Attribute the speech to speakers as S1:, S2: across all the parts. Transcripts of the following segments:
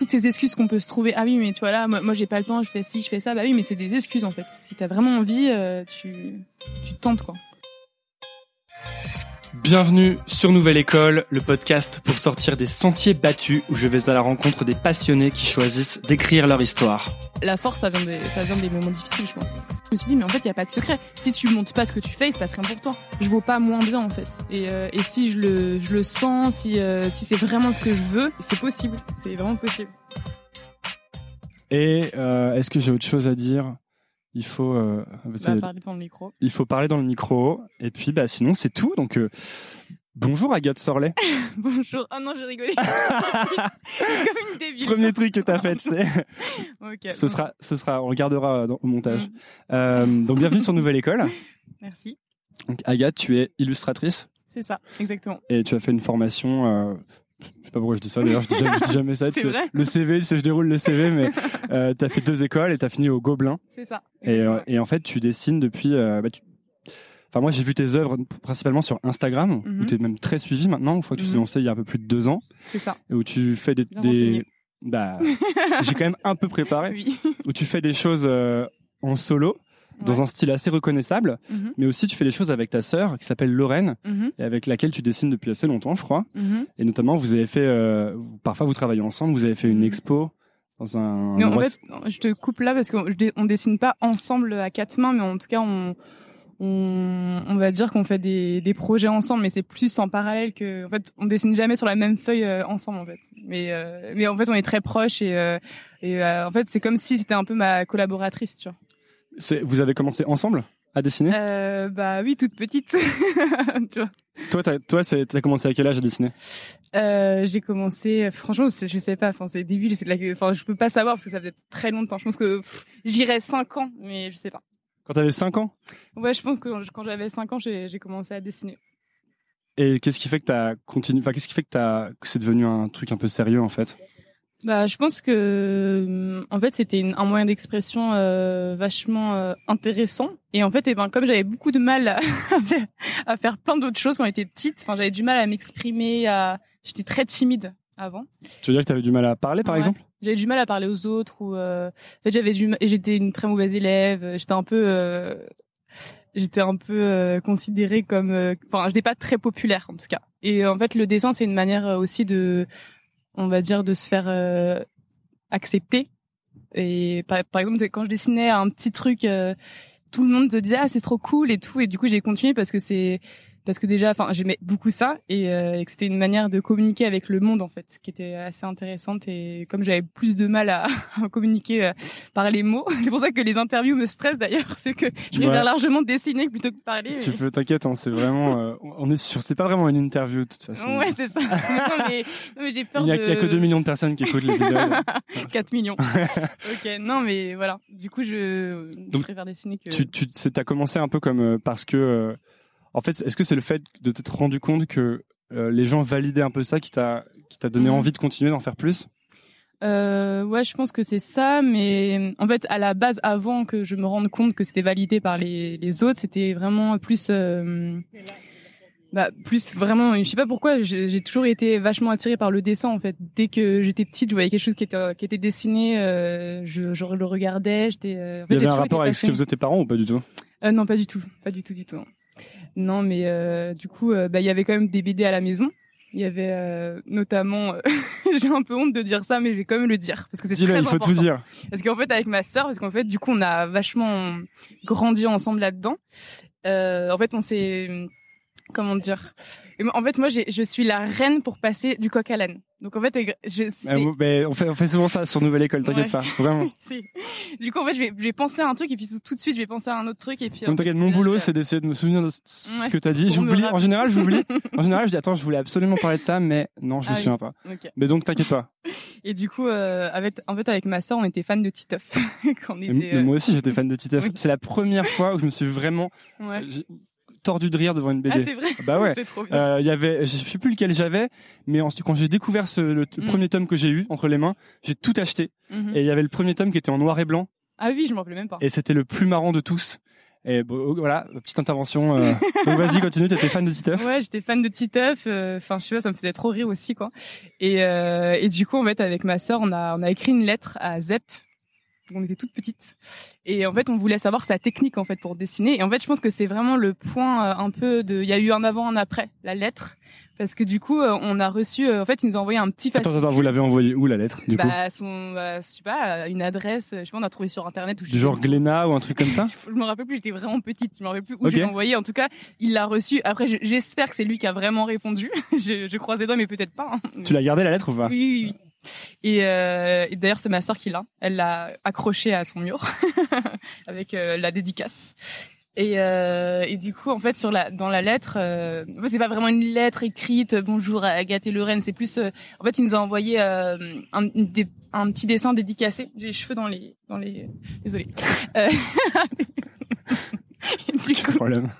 S1: toutes ces excuses qu'on peut se trouver. Ah oui, mais tu vois là, moi, moi j'ai pas le temps, je fais ci, je fais ça. Bah oui, mais c'est des excuses en fait. Si t'as vraiment envie, euh, tu, tu tentes quoi.
S2: Bienvenue sur Nouvelle École, le podcast pour sortir des sentiers battus où je vais à la rencontre des passionnés qui choisissent d'écrire leur histoire.
S1: La force, ça vient des, ça vient des moments difficiles, je pense. Je me suis dit, mais en fait, il y a pas de secret. Si tu montes pas ce que tu fais, il se passe rien pour toi. Je vaux pas moins bien, en fait. Et, euh, et si je le, je le sens, si, euh, si c'est vraiment ce que je veux, c'est possible. C'est vraiment possible.
S3: Et euh, est-ce que j'ai autre chose à dire? Il faut, euh,
S1: Bah, parler devant le micro.
S3: il faut parler dans le micro. Et puis, bah, sinon, c'est tout. Donc, euh, bonjour Agathe Sorlet.
S1: Bonjour. Ah non, j'ai rigolé. Comme une débile.
S3: Premier truc que t'as fait, c'est.
S1: Ok.
S3: Ce sera, ce sera, on regardera dans- au montage.
S1: Mm.
S3: Euh, donc, bienvenue sur Nouvelle École.
S1: Merci.
S3: Donc, Agathe, tu es illustratrice
S1: C'est ça, exactement.
S3: et tu as fait une formation. Je sais pas pourquoi je dis ça d'ailleurs, je je dis jamais ça.
S1: Vrai
S3: le CV, je déroule le CV, mais euh, tu as fait deux écoles et tu as fini au Gobelin.
S1: C'est ça.
S3: Et, euh, et en fait, tu dessines depuis. euh, bah, tu- Enfin, moi, j'ai vu tes œuvres principalement sur Instagram,
S1: Mhm.
S3: où tu es même très suivi maintenant. Je crois que tu t'es
S1: Mhm.
S3: lancé il y a un peu plus de deux ans,
S1: C'est ça.
S3: et où tu fais des. Bah, j'ai quand même un peu préparé,
S1: Oui.
S3: où tu fais des choses euh, en solo, dans
S1: Ouais.
S3: un style assez reconnaissable,
S1: Mhm,
S3: mais aussi tu fais des choses avec ta sœur, qui s'appelle Lorraine,
S1: mhm,
S3: et avec laquelle tu dessines depuis assez longtemps, je crois.
S1: mhm.
S3: Et notamment, vous avez fait. euh, parfois, vous travaillez ensemble, vous avez fait une expo dans un.
S1: Mais en fait, je te coupe là parce qu'on on dessine pas ensemble à quatre mains, mais en tout cas, on, on, on va dire qu'on fait des, des projets ensemble, mais c'est plus en parallèle que. En fait, on dessine jamais sur la même feuille euh, ensemble, en fait. Mais, euh, mais en fait, on est très proches et, euh, et en fait, c'est comme si c'était un peu ma collaboratrice, tu vois.
S3: Vous avez commencé ensemble à dessiner?
S1: Euh, bah oui, toute petite, tu vois.
S3: Toi, t'as, toi, t'as commencé à quel âge à dessiner?
S1: Euh, j'ai commencé, franchement, je sais pas, enfin, c'est débile, c'est la, enfin, je peux pas savoir parce que ça fait très longtemps. Je pense que j'irais 5 ans, mais je sais pas.
S3: Quand t'avais 5 ans?
S1: Ouais, je pense que quand- quand j'avais 5 ans, j'ai j'ai commencé à dessiner.
S3: Et qu'est-ce qui fait que t'as continué Enfin, qu'est-ce qui fait que t'as que c'est devenu un truc un peu sérieux en fait?
S1: Bah, je pense que, hum, en fait, c'était un moyen d'expression euh, vachement euh, intéressant. Et en fait, eh ben, comme j'avais beaucoup de mal à, à faire, plein d'autres choses quand j'étais petite, enfin, j'avais du mal à m'exprimer, à... j'étais très timide avant.
S3: Tu veux dire que t'avais du mal à parler, par
S1: Ouais.
S3: exemple?
S1: J'avais du mal à parler aux autres ou euh, en fait j'avais du j'étais une très mauvaise élève, j'étais un peu euh, j'étais un peu euh, considérée comme euh, enfin j'étais pas très populaire en tout cas. Et euh, en fait le dessin c'est une manière euh, aussi de on va dire de se faire euh, accepter. Et par, exemple quand je dessinais un petit truc euh, tout le monde te disait ah c'est trop cool et tout. Et du coup j'ai continué parce que c'est parce que déjà enfin j'aimais beaucoup ça et, euh, et que c'était une manière de communiquer avec le monde en fait qui était assez intéressante et comme j'avais plus de mal à, à communiquer euh, par les mots c'est pour ça que les interviews me stressent d'ailleurs c'est que je préfère
S3: Ouais.
S1: largement dessiner plutôt que parler
S3: Tu peux, t'inquiète, hein, c'est vraiment. euh, on est sur. C'est pas vraiment une interview de toute façon.
S1: ouais c'est ça non, mais, mais j'ai peur
S3: Il n'y a,
S1: de
S3: il y a que 2 millions de personnes qui écoutent l'épisode.
S1: 4 millions ok non mais voilà du coup je, préfère dessiner que
S3: tu, tu c'est- t'as commencé un peu comme euh, parce que. En fait, est-ce que c'est le fait de t'être rendu compte que euh, les gens validaient un peu ça qui t'a qui t'a donné
S1: Mhm.
S3: envie de continuer d'en faire plus?
S1: Euh, ouais, je pense que c'est ça, mais en fait, à la base, avant que je me rende compte que c'était validé par les, les autres, c'était vraiment plus, euh, bah, plus vraiment, je sais pas pourquoi, j'ai toujours été vachement attirée par le dessin, en fait. Dès que j'étais petite, je voyais quelque chose qui était, qui était dessiné, euh, je, je le regardais, j'étais, en fait,
S3: Il y avait un rapport avec ce que faisaient tes parents ou pas du tout?
S1: Non, pas du tout, pas du tout, du tout. Non, mais euh, du coup, euh, bah, il y avait quand même des BD à la maison. Il y avait euh, notamment, euh, j'ai un peu honte de dire ça, mais je vais quand même le dire parce que c'est très
S3: il faut
S1: important.
S3: tout dire.
S1: Parce qu'en fait, avec ma sœur, parce qu'en fait, du coup, on a vachement grandi ensemble là-dedans. Euh, en fait, on s'est, comment dire En fait, moi, je suis la reine pour passer du coq à l'âne. Donc en fait, je,
S3: Euh, mais on, fait, on fait souvent ça sur Nouvelle École, t'inquiète
S1: Ouais.
S3: pas, vraiment.
S1: du coup, en fait, je vais, je vais penser à un truc et puis tout, de suite, je vais penser à un autre truc et puis.
S3: Comme t'inquiète, mon boulot, c'est d'essayer de me souvenir de ce
S1: Ouais,
S3: que t'as dit.
S1: me
S3: J'oublie. En général, j'oublie. En général, je dis attends, je voulais absolument parler de ça, mais non, je me
S1: Ah oui.
S3: souviens pas. Mais donc, t'inquiète pas.
S1: Et du coup, euh, avec, en fait, avec ma sœur, on était fan de Titeuf quand on
S3: Mais-
S1: était.
S3: mais
S1: euh,
S3: moi aussi, j'étais fan de Titeuf.
S1: oui.
S3: C'est la première fois où je me suis vraiment
S1: ouais.
S3: Tordu de rire devant une
S1: Ah,
S3: BD.
S1: c'est vrai.
S3: Bah ouais.
S1: c'est trop bien.
S3: Euh, Il y avait, je sais plus lequel j'avais, mais ensuite quand j'ai découvert ce, le,
S1: Mm.
S3: premier tome que j'ai eu entre les mains, j'ai tout acheté.
S1: Mhm.
S3: Et il y avait le premier tome qui était en noir et blanc,
S1: Ah oui, je m'en rappelais même pas.
S3: et c'était le plus marrant de tous. Et bon, voilà, petite intervention. euh. Donc vas-y, continue. T'étais fan de Titeuf
S1: Ouais, j'étais fan de Titeuf. euh, Enfin, je sais pas, ça me faisait trop rire aussi, quoi. Et, euh, et du coup, en fait, avec ma sœur, on a, on a écrit une lettre à Zep. On était toutes petites. Et en fait, on voulait savoir sa technique, en fait, pour dessiner. Et en fait, je pense que c'est vraiment le point euh, un peu de, il y a eu un avant, un après, la lettre. Parce que du coup, euh, on a reçu, euh, en fait, ils nous ont envoyé un petit
S3: Attends,
S1: fascicule.
S3: attends, vous l'avez envoyé où la lettre du coup
S1: bah, son, bah, je sais pas, une adresse, je sais pas, on a trouvé sur internet ou sais
S3: genre
S1: pas.
S3: Glénat ou un truc comme ça
S1: Je me rappelle plus, j'étais vraiment petite, je me rappelle plus où
S3: Ok.
S1: je l'ai envoyé. En tout cas, il l'a reçu. Après, je- j'espère que c'est lui qui a vraiment répondu. je, je croise les doigts, mais peut-être pas. hein.
S3: Tu l'as gardé la lettre ou pas
S1: Oui, oui, oui. Et, euh, d'ailleurs, c'est ma sœur qui l'a. Elle l'a accroché à son mur avec euh, la dédicace. Et, euh, et du coup, en fait, sur la, dans la lettre, euh, c'est pas vraiment une lettre écrite. Bonjour à Agathe et Lorraine. C'est plus, euh, en fait, il nous a envoyé un, un petit dessin dédicacé. J'ai les cheveux dans les, dans les, désolé. Et du coup,
S3: Problème.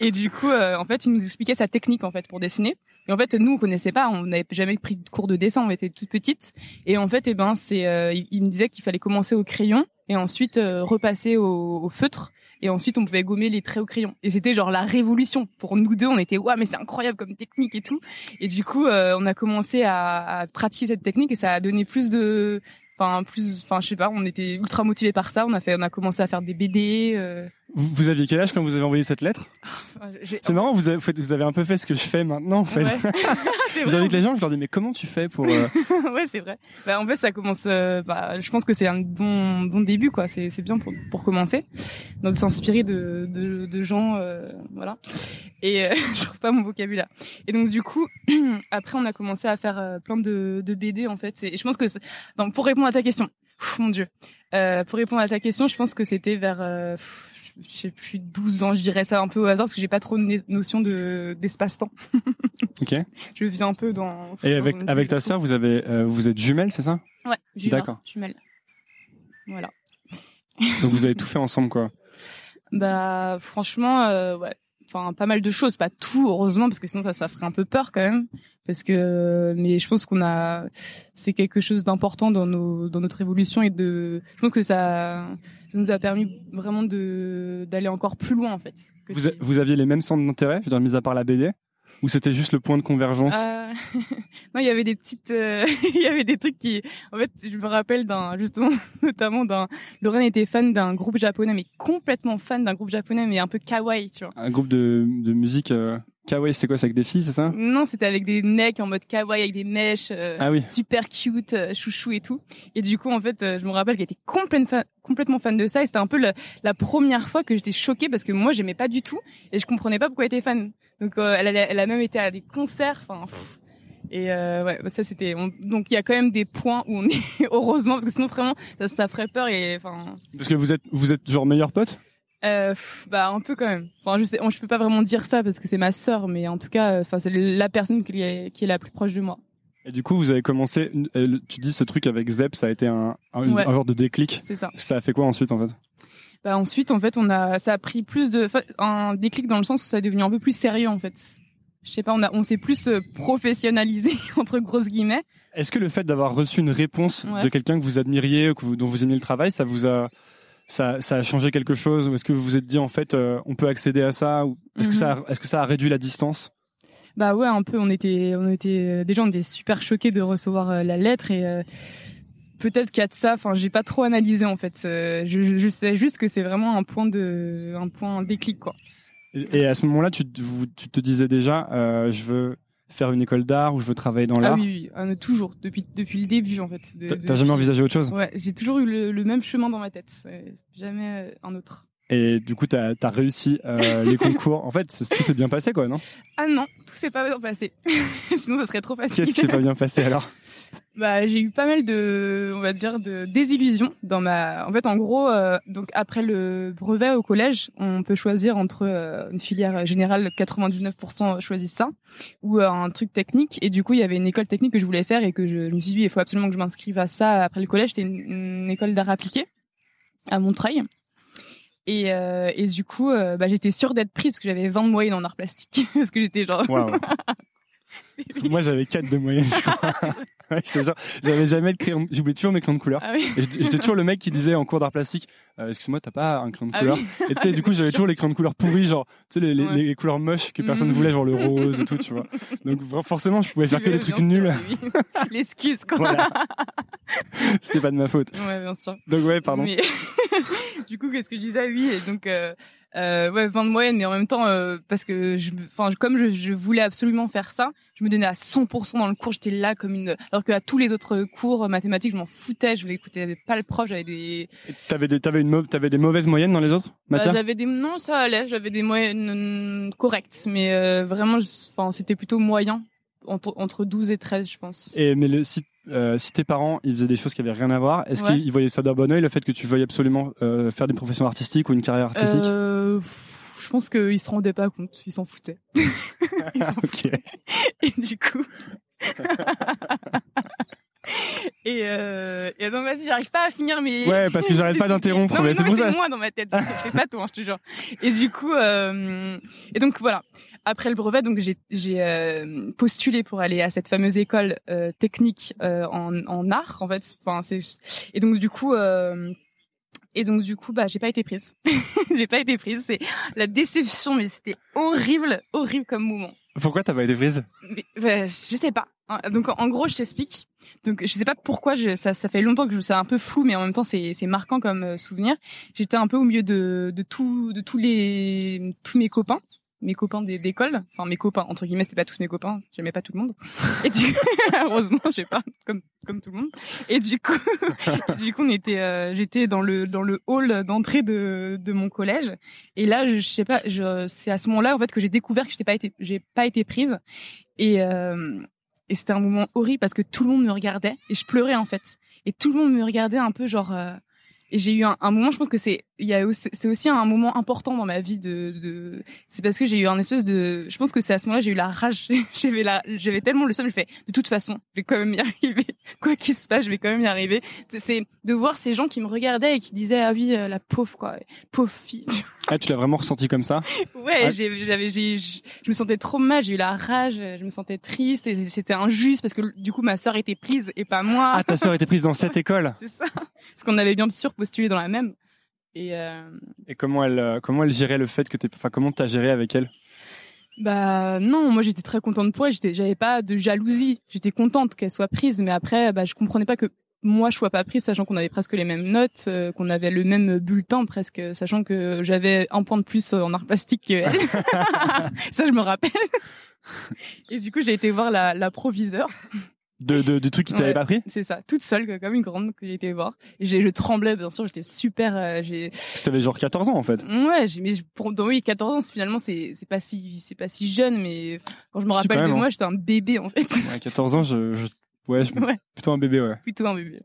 S1: et du coup, euh, en fait, il nous expliquait sa technique en fait pour dessiner. Et en fait, nous, on connaissait pas, on n'avait jamais pris de cours de dessin, on était toutes petites. Et en fait, eh ben, c'est, euh, il, me disait qu'il fallait commencer au crayon et ensuite euh, repasser au, au feutre. Et ensuite, on pouvait gommer les traits au crayon. Et c'était genre la révolution pour nous deux. On était ouais, mais c'est incroyable comme technique et tout. Et du coup, euh, on a commencé à, à pratiquer cette technique et ça a donné plus de, enfin plus, enfin je sais pas, on était ultra motivés par ça. On a fait, on a commencé à faire des BD. euh,
S3: Vous, vous aviez quel âge quand vous avez envoyé cette lettre?
S1: J'ai-
S3: C'est marrant, vous avez, vous avez un peu fait ce que je fais maintenant en fait.
S1: Ouais.
S3: J'invite les gens, je leur dis mais comment tu fais pour euh,
S1: ouais, c'est vrai. Bah, en fait, ça commence. euh, bah, je pense que c'est un bon bon début, quoi. C'est c'est bien pour pour commencer. Donc, s'inspirer de, de de gens, euh, voilà. Et euh, je trouve pas mon vocabulaire. Et donc, du coup, après, on a commencé à faire euh, plein de de BD en fait. Et je pense que donc pour répondre à ta question, Pff, mon Dieu, euh, pour répondre à ta question, je pense que c'était vers euh, je sais plus 12 ans, je dirais ça un peu au hasard parce que j'ai pas trop de notion de d'espace-temps.
S3: Ok.
S1: Je vis un peu dans
S3: Et avec avec ta sœur, vous avez euh, vous êtes jumelles, c'est ça?
S1: Ouais, jumelles.
S3: D'accord.
S1: Jumelles. Voilà.
S3: Donc vous avez tout fait ensemble quoi.
S1: Bah franchement, euh, ouais. Enfin, pas mal de choses, pas tout heureusement parce que sinon ça, ça ferait un peu peur quand même. Parce que, mais je pense qu'on a, c'est quelque chose d'important dans nos, dans notre évolution et de, je pense que ça, ça nous a permis vraiment d'aller encore plus loin en fait. que
S3: Vous, a- vous aviez les mêmes centres d'intérêt, je veux dire, mis à part la BD ou c'était juste le point de convergence?
S1: Euh, non, il y avait des petites, euh, il y avait des trucs qui, en fait, je me rappelle d'un, justement, notamment d'un, Lorraine était fan d'un groupe japonais, mais complètement fan d'un groupe japonais, mais un peu kawaii, tu vois.
S3: Un groupe de, de musique euh, kawaii, c'est quoi C'est avec des filles, c'est ça?
S1: Non, c'était avec des necks en mode kawaii, avec des mèches, euh,
S3: Ah oui.
S1: super cute, euh, chouchou et tout. Et du coup, en fait, euh, je me rappelle qu'elle était complètement fan, complètement fan de ça. Et c'était un peu le- la première fois que j'étais choquée parce que moi, j'aimais pas du tout et je comprenais pas pourquoi elle était fan. Donc, euh, elle, allait- elle a même été à des concerts. Enfin. Et euh, ouais, bah, ça c'était. on- Donc il y a quand même des points où on est heureusement parce que sinon vraiment ça, ça ferait peur et enfin.
S3: Parce que vous êtes vous êtes genre meilleurs potes?
S1: Euh, bah un peu quand même. Enfin je sais, je peux pas vraiment dire ça parce que c'est ma sœur, mais en tout cas, euh, enfin c'est la personne qui est qui est la plus proche de moi.
S3: Et du coup, vous avez commencé. euh, Tu dis ce truc avec Zep, ça a été un, un, une-
S1: Ouais.
S3: un genre de déclic.
S1: C'est ça.
S3: Ça a fait quoi ensuite en fait?
S1: Bah ensuite, en fait, on a, ça a pris plus de, un déclic dans le sens où ça est devenu un peu plus sérieux, en fait. Je sais pas, on a, on s'est plus professionnalisé entre grosses guillemets.
S3: Est-ce que le fait d'avoir reçu une réponse
S1: Ouais.
S3: de quelqu'un que vous admiriez, ou que vous- dont vous aimiez le travail, ça vous a ça, ça a changé quelque chose Ou est-ce que vous vous êtes dit en fait, euh, on peut accéder à ça Ou est-ce que
S1: Mhm.
S3: ça, a- est-ce que ça a réduit la distance?
S1: Bah ouais, un peu. On était, on était, déjà, on était super choqués de recevoir euh, la lettre et euh, peut-être a de ça. Enfin, j'ai pas trop analysé en fait. Euh, je, je, sais juste que c'est vraiment un point de, un point déclic quoi.
S3: et, et à ce moment-là, tu, te- vous- tu te disais déjà, euh, je veux faire une école d'art ou je veux travailler dans
S1: Ah
S3: l'art.
S1: oui, oui, toujours depuis depuis le début en fait.
S3: T'as-
S1: de-
S3: jamais envisagé autre chose?
S1: Ouais, j'ai toujours eu le, le même chemin dans ma tête. Jamais un autre.
S3: Et du coup, t'as as réussi euh, les concours. En fait, tout s'est bien passé, quoi, non?
S1: Ah non, tout s'est pas bien passé. Sinon, ça serait trop facile.
S3: Qu'est-ce qui s'est pas bien passé alors?
S1: Bah, j'ai eu pas mal de, on va dire, de désillusions dans ma. En fait, en gros, euh, donc après le brevet au collège, on peut choisir entre euh, une filière générale, 99% choisissent ça, ou euh, un truc technique. Et du coup, il y avait une école technique que je voulais faire et que je, je me suis dit, il faut absolument que je m'inscrive à ça après le collège. C'était une, une école d'art appliqué à Montreuil. Et, euh, et du coup, euh, bah, j'étais sûre d'être prise parce que j'avais 20 de en art plastique. parce que j'étais genre
S3: Waouh. Moi, j'avais 4 de moyenne, crois. Ouais, j'avais jamais de crayon. J'oubliais toujours mes crayons de couleur.
S1: Ah oui.
S3: J'étais toujours le mec qui disait en cours d'art plastique, euh, excuse-moi, t'as pas un crayon de
S1: Ah
S3: couleur
S1: oui.
S3: Et tu sais, du coup, j'avais toujours les crayons de couleur pourris, genre, tu sais, les, les,
S1: Ouais.
S3: les couleurs moches que personne
S1: Mhm.
S3: voulait, genre le rose et tout, tu vois. Donc, forcément, je pouvais faire que les trucs nuls.
S1: L'excuse, quoi.
S3: Voilà. C'était pas de ma faute.
S1: Ouais, bien sûr.
S3: Donc, ouais, pardon.
S1: Mais du coup, qu'est-ce que je disais? Oui, et donc euh, euh, ouais, 20 de moyenne, mais en même temps, euh, parce que je, enfin, comme je, je voulais absolument faire ça, je me donnais à 100% dans le cours. J'étais là comme une, alors qu'à tous les autres cours euh, mathématiques, je m'en foutais. Je voulais écouter j'avais pas le prof. J'avais des,
S3: T'avais des, t'avais une mauvaise, t'avais des mauvaises moyennes dans les autres
S1: bah,
S3: matières
S1: j'avais des, non, ça allait. J'avais des moyennes euh, correctes, mais euh, vraiment, enfin, c'était plutôt moyen. Entre, entre 12 et 13, je pense.
S3: Et mais le, si, euh, si tes parents ils faisaient des choses qui avaient rien à voir, est-ce
S1: Ouais.
S3: qu'ils voyaient ça d'un bon oeil le fait que tu veuilles absolument euh, faire des professions artistiques ou une carrière artistique
S1: Euh, je pense qu'ils se rendaient pas compte. Ils s'en foutaient. Ils s'en. Et du coup. et, et donc, vas-y, j'arrive pas à finir mes.
S3: Ouais, parce que j'arrête pas d'interrompre,
S1: Non,
S3: mais
S1: mais,
S3: c'est
S1: moi dans ma tête. C'est pas toi, je te jure. Et du coup, et donc voilà. Après le brevet, donc j'ai j'ai euh, postulé pour aller à cette fameuse école euh, technique euh, en, en art, en fait. Enfin, c'est et donc du coup. Euh, et donc du coup, bah, j'ai pas été prise. j'ai pas été prise. C'est la déception, mais c'était horrible, horrible comme moment.
S3: Pourquoi t'as pas été prise?
S1: Mais, ouais, je sais pas. Hein, Donc en gros, je t'explique. Donc je sais pas pourquoi. Je, ça, ça fait longtemps que je, c'est un peu flou, mais en même temps c'est, c'est marquant comme euh, souvenir. J'étais un peu au milieu de, de tout, de tous les, tous mes copains, mes copains d'école. Enfin mes copains entre guillemets, c'était pas tous mes copains. J'aimais pas tout le monde. Et du heureusement, je sais pas comme comme tout le monde. Et du coup, du coup on était, euh, j'étais dans le dans le hall d'entrée de de mon collège. Et là, je, sais pas, je, c'est à ce moment-là en fait que j'ai découvert que j'étais pas été, j'ai pas été prise. Et, euh, et c'était un moment horrible parce que tout le monde me regardait et je pleurais en fait. Et tout le monde me regardait un peu genre. Et j'ai eu un, un moment, je pense que c'est, il y a aussi, c'est aussi un moment important dans ma vie de, de c'est parce que j'ai eu un espèce de, je pense que c'est à ce moment-là j'ai eu la rage, j'avais la, j'avais tellement le seum, je fais, de toute façon, je vais quand même y arriver, quoi qu'il se passe, je vais quand même y arriver. C'est- C'est de voir ces gens qui me regardaient et qui disaient ah oui euh, la pauvre quoi, pauvre fille.
S3: Ah, tu l'as vraiment ressenti comme ça?
S1: Ouais,
S3: Ah.
S1: j'ai- j'avais, j'ai, je je me sentais trop mal, j'ai eu la rage, je me sentais triste et c'était injuste parce que du coup ma sœur était prise et pas moi.
S3: Ah, ta sœur était prise dans cette école?
S1: C'est ça. Parce qu'on avait bien sûr postulé dans la même. Et euh,
S3: Et comment elle, euh, comment elle gérait le fait que t'es, enfin, comment t'as géré avec elle?
S1: Bah non, moi j'étais très contente pour elle. J'étais, j'avais pas de jalousie. J'étais contente qu'elle soit prise, mais après, bah je comprenais pas que moi je sois pas prise, sachant qu'on avait presque les mêmes notes, euh, qu'on avait le même bulletin presque, sachant que j'avais un point de plus en art plastique qu'elle. ça je me rappelle. Et du coup j'ai été voir la, la proviseure.
S3: De, de- du truc qui t'avait
S1: Ouais.
S3: pas pris
S1: C'est ça, toute seule, comme une grande que j'ai été voir. Et j'ai, je tremblais, bien sûr, j'étais super. euh,
S3: T'avais genre 14 ans en fait.
S1: ouais, j'ai, mais pour, dans, oui, 14 ans, finalement, c'est, c'est pas si, c'est pas si jeune, mais quand je me rappelle de moi, j'étais un bébé en fait,
S3: À 14 ans, je, je- ouais, je,
S1: Ouais.
S3: plutôt un bébé, ouais.
S1: plutôt un bébé.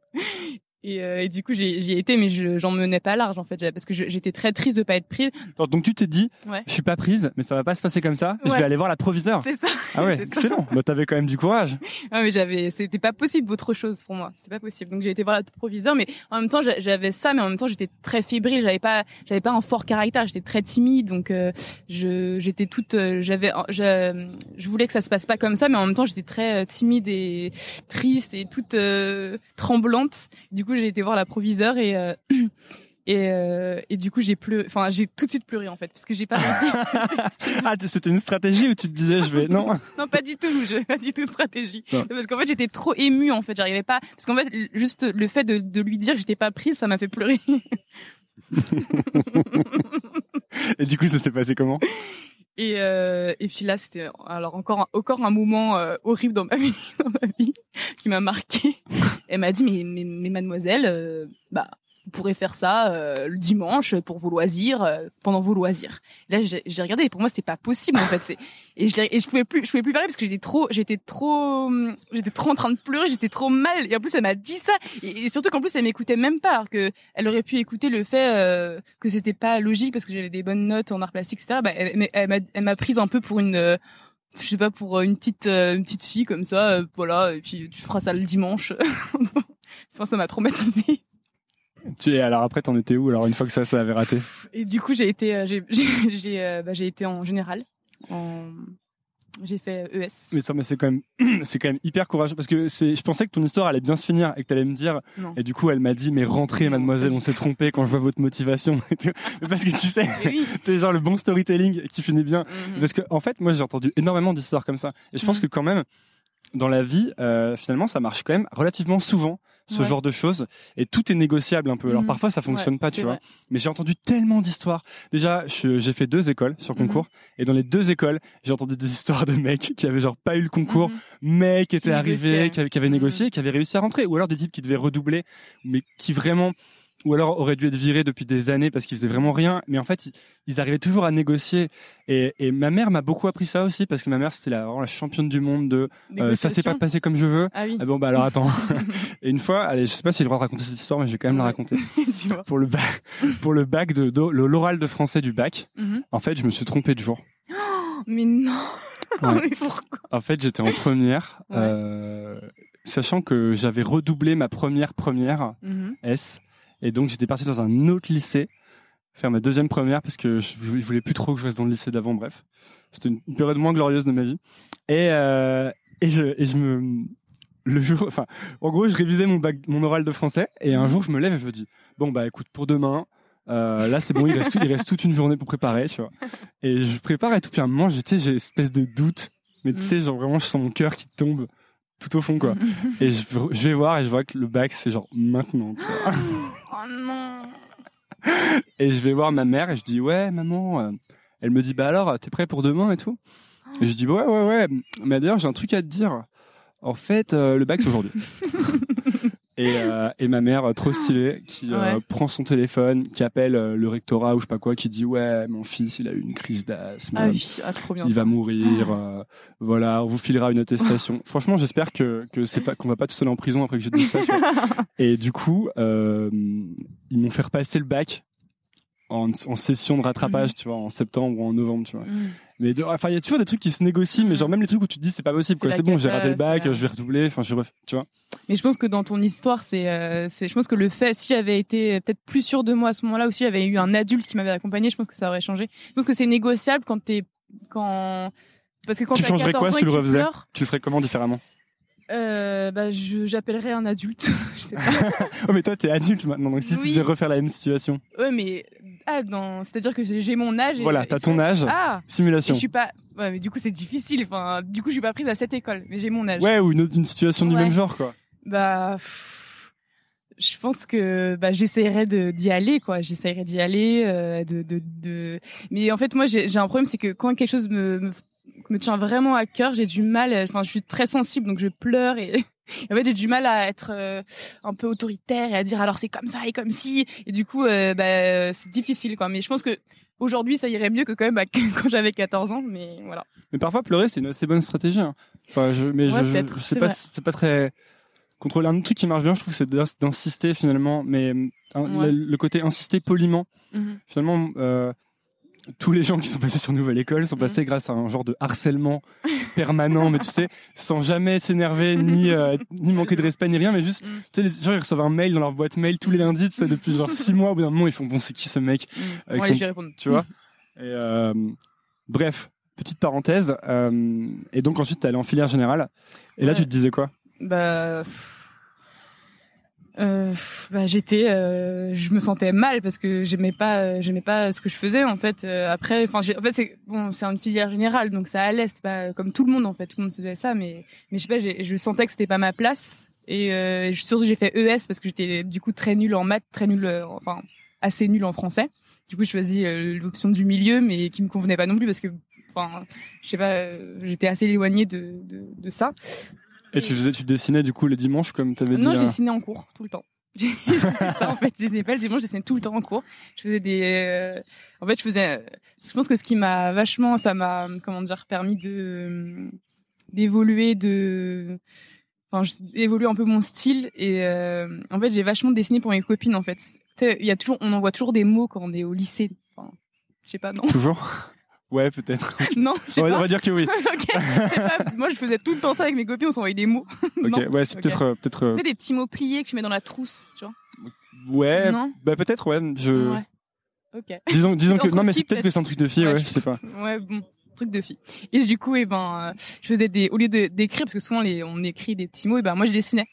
S1: Et, euh, et du coup, j'y ai été, mais je, j'en menais pas large en fait, parce que j'étais très triste de pas être prise.
S3: Donc tu t'es dit,
S1: Ouais.
S3: je suis pas prise, mais ça va pas se passer comme ça. Je vais aller voir la proviseure.
S1: C'est ça.
S3: Ah ouais, excellent. Bah t'avais quand même du courage.
S1: Ah, mais j'avais, c'était pas possible autre chose pour moi. C'était pas possible. Donc j'ai été voir la proviseur, mais en même temps j'a- j'avais ça, mais en même temps j'étais très fébrile. J'avais pas, j'avais pas un fort caractère. J'étais très timide, donc euh, je, j'étais toute, euh, j'avais, je, je voulais que ça se passe pas comme ça, mais en même temps j'étais très euh, timide et triste et toute euh, tremblante. Du coup j'ai été voir la proviseur et euh, et, euh, et du coup j'ai pleuré. Enfin j'ai tout de suite pleuré en fait parce que j'ai pas réussi.
S3: ah, c'était une stratégie où tu te disais, je vais, non?
S1: Non, pas du tout, je, pas du tout de stratégie.
S3: Non.
S1: Parce qu'en fait, j'étais trop émue, en fait, j'arrivais pas. Parce qu'en fait, juste le fait de, de lui dire que j'étais pas prise, ça m'a fait pleurer.
S3: Et du coup, ça s'est passé comment?
S1: Et, euh, et puis là, c'était alors encore, encore un moment euh, horrible dans ma vie, dans ma vie, qui m'a marqué. Elle m'a dit, mais, mais, mais mademoiselle, euh, bah, vous pourrez faire ça euh, le dimanche pour vos loisirs, euh, pendant vos loisirs. Là, j'ai regardé et pour moi, c'était pas possible en fait. C'est et je et je pouvais plus, je pouvais plus parler parce que j'étais trop, j'étais trop, hum, j'étais trop en train de pleurer, j'étais trop mal. Et en plus, elle m'a dit ça et, surtout qu'en plus, elle m'écoutait même pas, alors que elle aurait pu écouter le fait euh, que c'était pas logique parce que j'avais des bonnes notes en art plastique, etc. Bah, elle, elle m'a, elle m'a prise un peu pour une euh, je sais pas pour euh, une petite euh, une petite fille comme ça voilà et puis tu feras ça le dimanche enfin ça m'a traumatisée
S3: tu, alors après, t'en étais où Alors une fois que ça, ça avait raté?
S1: Et du coup j'ai été euh, j'ai j'ai j'ai, euh, bah, j'ai été en général en J'ai fait ES.
S3: Mais ça, mais c'est quand même, c'est quand même hyper courageux parce que c'est, je pensais que ton histoire allait bien se finir et que t'allais me dire.
S1: Non.
S3: Et du coup, elle m'a dit, mais rentrez, mademoiselle, on s'est trompé quand je vois votre motivation. et tout. Mais parce que tu sais,
S1: oui.
S3: t'es genre le bon storytelling qui finit bien.
S1: Mhm.
S3: Parce que, en fait, moi, j'ai entendu énormément d'histoires comme ça. Et je pense
S1: Mhm.
S3: que quand même, dans la vie, euh, finalement, ça marche quand même relativement souvent, ce
S1: Ouais.
S3: genre de choses. Et tout est négociable un peu. Alors
S1: Mhm.
S3: parfois, ça fonctionne
S1: Ouais,
S3: pas, tu vois. Mais j'ai entendu tellement d'histoires. Déjà, j'ai fait deux écoles sur
S1: Mhm.
S3: concours. Et dans les deux écoles, j'ai entendu des histoires de mecs qui avaient genre pas eu le concours,
S1: Mhm.
S3: mais qui étaient
S1: Qui
S3: arrivés, qui avaient, qui avaient
S1: Mhm.
S3: négocié, qui avaient réussi à rentrer. Ou alors des types qui devaient redoubler, mais qui vraiment, ou alors auraient dû être virés depuis des années parce qu'ils faisaient vraiment rien. Mais en fait, ils, arrivaient toujours à négocier. Et, et ma mère m'a beaucoup appris ça aussi parce que ma mère, c'était la, championne du monde de euh, ça s'est pas passé comme je veux.
S1: Ah oui.
S3: Ah bon, bah alors attends. et une fois, allez, je sais pas si j'ai le droit de raconter cette histoire, mais je vais quand même la raconter. Pour le bac, pour le bac de, de- l'oral de français du bac,
S1: Mhm.
S3: en fait, je me suis trompé de jour.
S1: Mais non.
S3: Ouais.
S1: Mais pourquoi?
S3: En fait, j'étais en première,
S1: Ouais.
S3: euh, sachant que j'avais redoublé ma première première
S1: Mhm.
S3: S, et donc j'étais parti dans un autre lycée faire ma deuxième première parce que je, je voulais plus trop que je reste dans le lycée d'avant. Bref, c'était une, une période moins glorieuse de ma vie. Et euh, et je et je me le jour, enfin, en gros, je révisais mon bac, mon oral de français, et un jour, je me lève et je me dis, bon bah écoute, pour demain. Euh, là c'est bon, il reste, tout- il reste toute une journée pour préparer, tu vois. Et je prépare et tout, puis à un moment, j'étais, j'ai une espèce de doute, mais tu
S1: Mm.
S3: sais, genre vraiment, je sens mon cœur qui tombe tout au fond, quoi. Et je, je vais voir et je vois que le bac, c'est genre maintenant, tu vois.
S1: Oh non.
S3: Et je vais voir ma mère et je dis ouais maman. euh, Elle me dit bah alors t'es prêt pour demain et tout. Et je dis ouais ouais ouais. Mais d'ailleurs j'ai un truc à te dire. En fait euh, le bac c'est aujourd'hui. et, euh, et ma mère euh, trop stylée qui euh,
S1: Ouais.
S3: prend son téléphone, qui appelle euh, le rectorat ou je sais pas quoi, qui dit ouais mon fils il a eu une crise d'asthme.
S1: Ah oui, ah, trop bien.
S3: Il va mourir, euh, voilà, on vous filera une attestation. Franchement, j'espère que que c'est pas qu'on va pas tout seul en prison après que je dise ça. Et du coup, euh, ils m'ont fait repasser le bac en, en session de rattrapage, tu vois, en septembre ou en novembre, tu vois.
S1: Mhm.
S3: Mais de- enfin, il y a toujours des trucs qui se négocient, mais
S1: Mhm.
S3: genre même les trucs où tu te dis c'est pas possible, quoi.
S1: C'est
S3: bon, j'ai raté le bac, je vais redoubler, enfin, je ref- tu vois.
S1: Mais je pense que dans ton histoire, c'est, euh, c'est, je pense que le fait, si j'avais été peut-être plus sûr de moi à ce moment-là, ou si j'avais eu un adulte qui m'avait accompagné, je pense que ça aurait changé. Je pense que c'est négociable quand t'es, quand, parce que quand
S3: Tu changerais
S1: 14
S3: quoi si tu le refaisais
S1: pleures,
S3: Tu le ferais comment différemment?
S1: Euh, bah, j'appellerais un adulte. je sais pas.
S3: Oh, mais toi, t'es adulte maintenant, donc si tu devais refaire la même situation,
S1: Ouais, mais, ah, c'est-à-dire que j'ai, mon âge et,
S3: Voilà, t'as ton âge.
S1: Ah! Et
S3: simulation.
S1: je suis pas, ouais, mais du coup, c'est difficile. Enfin, du coup, je suis pas prise à cette école, mais j'ai mon âge.
S3: Ouais, ou une, autre- une situation du même genre, quoi.
S1: Bah, pff, je pense que bah, j'essaierais de d'y aller, quoi. J'essaierais d'y aller, euh, de, de, de. Mais en fait, moi, j'ai j'ai un problème, c'est que quand quelque chose me, me me tient vraiment à cœur, j'ai du mal. Enfin, je suis très sensible, donc je pleure et. En fait, j'ai du mal à être euh, un peu autoritaire et à dire alors c'est comme ça et comme si. Et du coup, euh, bah, c'est difficile, quoi. Mais je pense que aujourd'hui, ça irait mieux que quand même à- quand j'avais 14 ans. Mais voilà.
S3: Mais parfois, pleurer, c'est une assez bonne stratégie. hein. Enfin, je, mais
S1: Ouais,
S3: je, je, je sais pas, c'est pas très. Contrôler un truc qui marche bien, je trouve, c'est d'ins- d'insister finalement, mais
S1: Ouais.
S3: le, le côté insister poliment.
S1: Mhm.
S3: Finalement, euh, tous les gens qui sont passés sur Nouvelle École sont
S1: Mhm.
S3: passés grâce à un genre de harcèlement permanent, mais tu sais, sans jamais s'énerver, ni euh, ni manquer de respect, ni rien, mais juste,
S1: Mhm.
S3: tu sais, les gens ils reçoivent un mail dans leur boîte mail tous les lundis, tu sais, depuis genre six mois, au bout d'un moment, ils font bon, c'est qui ce mec?
S1: Bon, allez,
S3: son- tu vois? Et euh, bref, petite parenthèse. euh, et donc ensuite, t'es allé en filière générale. Et là,
S1: Ouais.
S3: tu te disais quoi?
S1: Bah, pff, euh, bah j'étais euh, je me sentais mal parce que j'aimais pas euh, j'aimais pas ce que je faisais en fait. Euh, après enfin en fait c'est bon c'est une filière générale donc ça allait c'était pas comme tout le monde en fait. Tout le monde faisait ça mais mais je sais pas je sentais que c'était pas ma place. Et euh, surtout j'ai fait ES parce que j'étais du coup très nulle en maths très nulle euh, enfin assez nulle en français. Du coup je choisis euh, l'option du milieu mais qui me convenait pas non plus parce que enfin je sais pas j'étais assez éloignée de, de de ça
S3: Et tu faisais, tu dessinais du coup les dimanches comme t'avais dit.
S1: non, je
S3: euh,
S1: dessinais en cours tout le temps. J'ai ça en fait, je dessinais pas le dimanche, je dessinais tout le temps en cours. Je faisais des, euh, en fait, je faisais. Je pense que ce qui m'a vachement, ça m'a, comment dire, permis de d'évoluer, de, enfin, d'évoluer un peu mon style. Et euh, en fait, j'ai vachement dessiné pour mes copines. En fait, tu sais, il y a toujours, on envoie toujours des mots quand on est au lycée. Enfin, je sais pas, non,
S3: Toujours? Ouais, peut-être.
S1: non, je sais
S3: On, va- on
S1: pas.
S3: va dire que oui.
S1: ok, je sais pas. Moi, je faisais tout le temps ça avec mes copines. On s'envoyait des mots.
S3: Ok. Ouais, c'est
S1: Ok.
S3: peut-être, euh, peut-être. euh,
S1: Tu sais, des petits mots pliés que tu mets dans la trousse, tu vois.
S3: ouais.
S1: Non.
S3: Bah peut-être ouais. Je.
S1: Ouais. Ok.
S3: Disons, disons que
S1: Entre
S3: non, mais
S1: filles,
S3: c'est peut-être que c'est un truc de fille. Ouais,
S1: Ouais,
S3: je sais pas.
S1: Ouais, bon. truc de fille. Et du coup, et eh ben, je faisais des, au lieu de d'écrire, parce que souvent les, on écrit des petits mots, et ben moi je dessinais.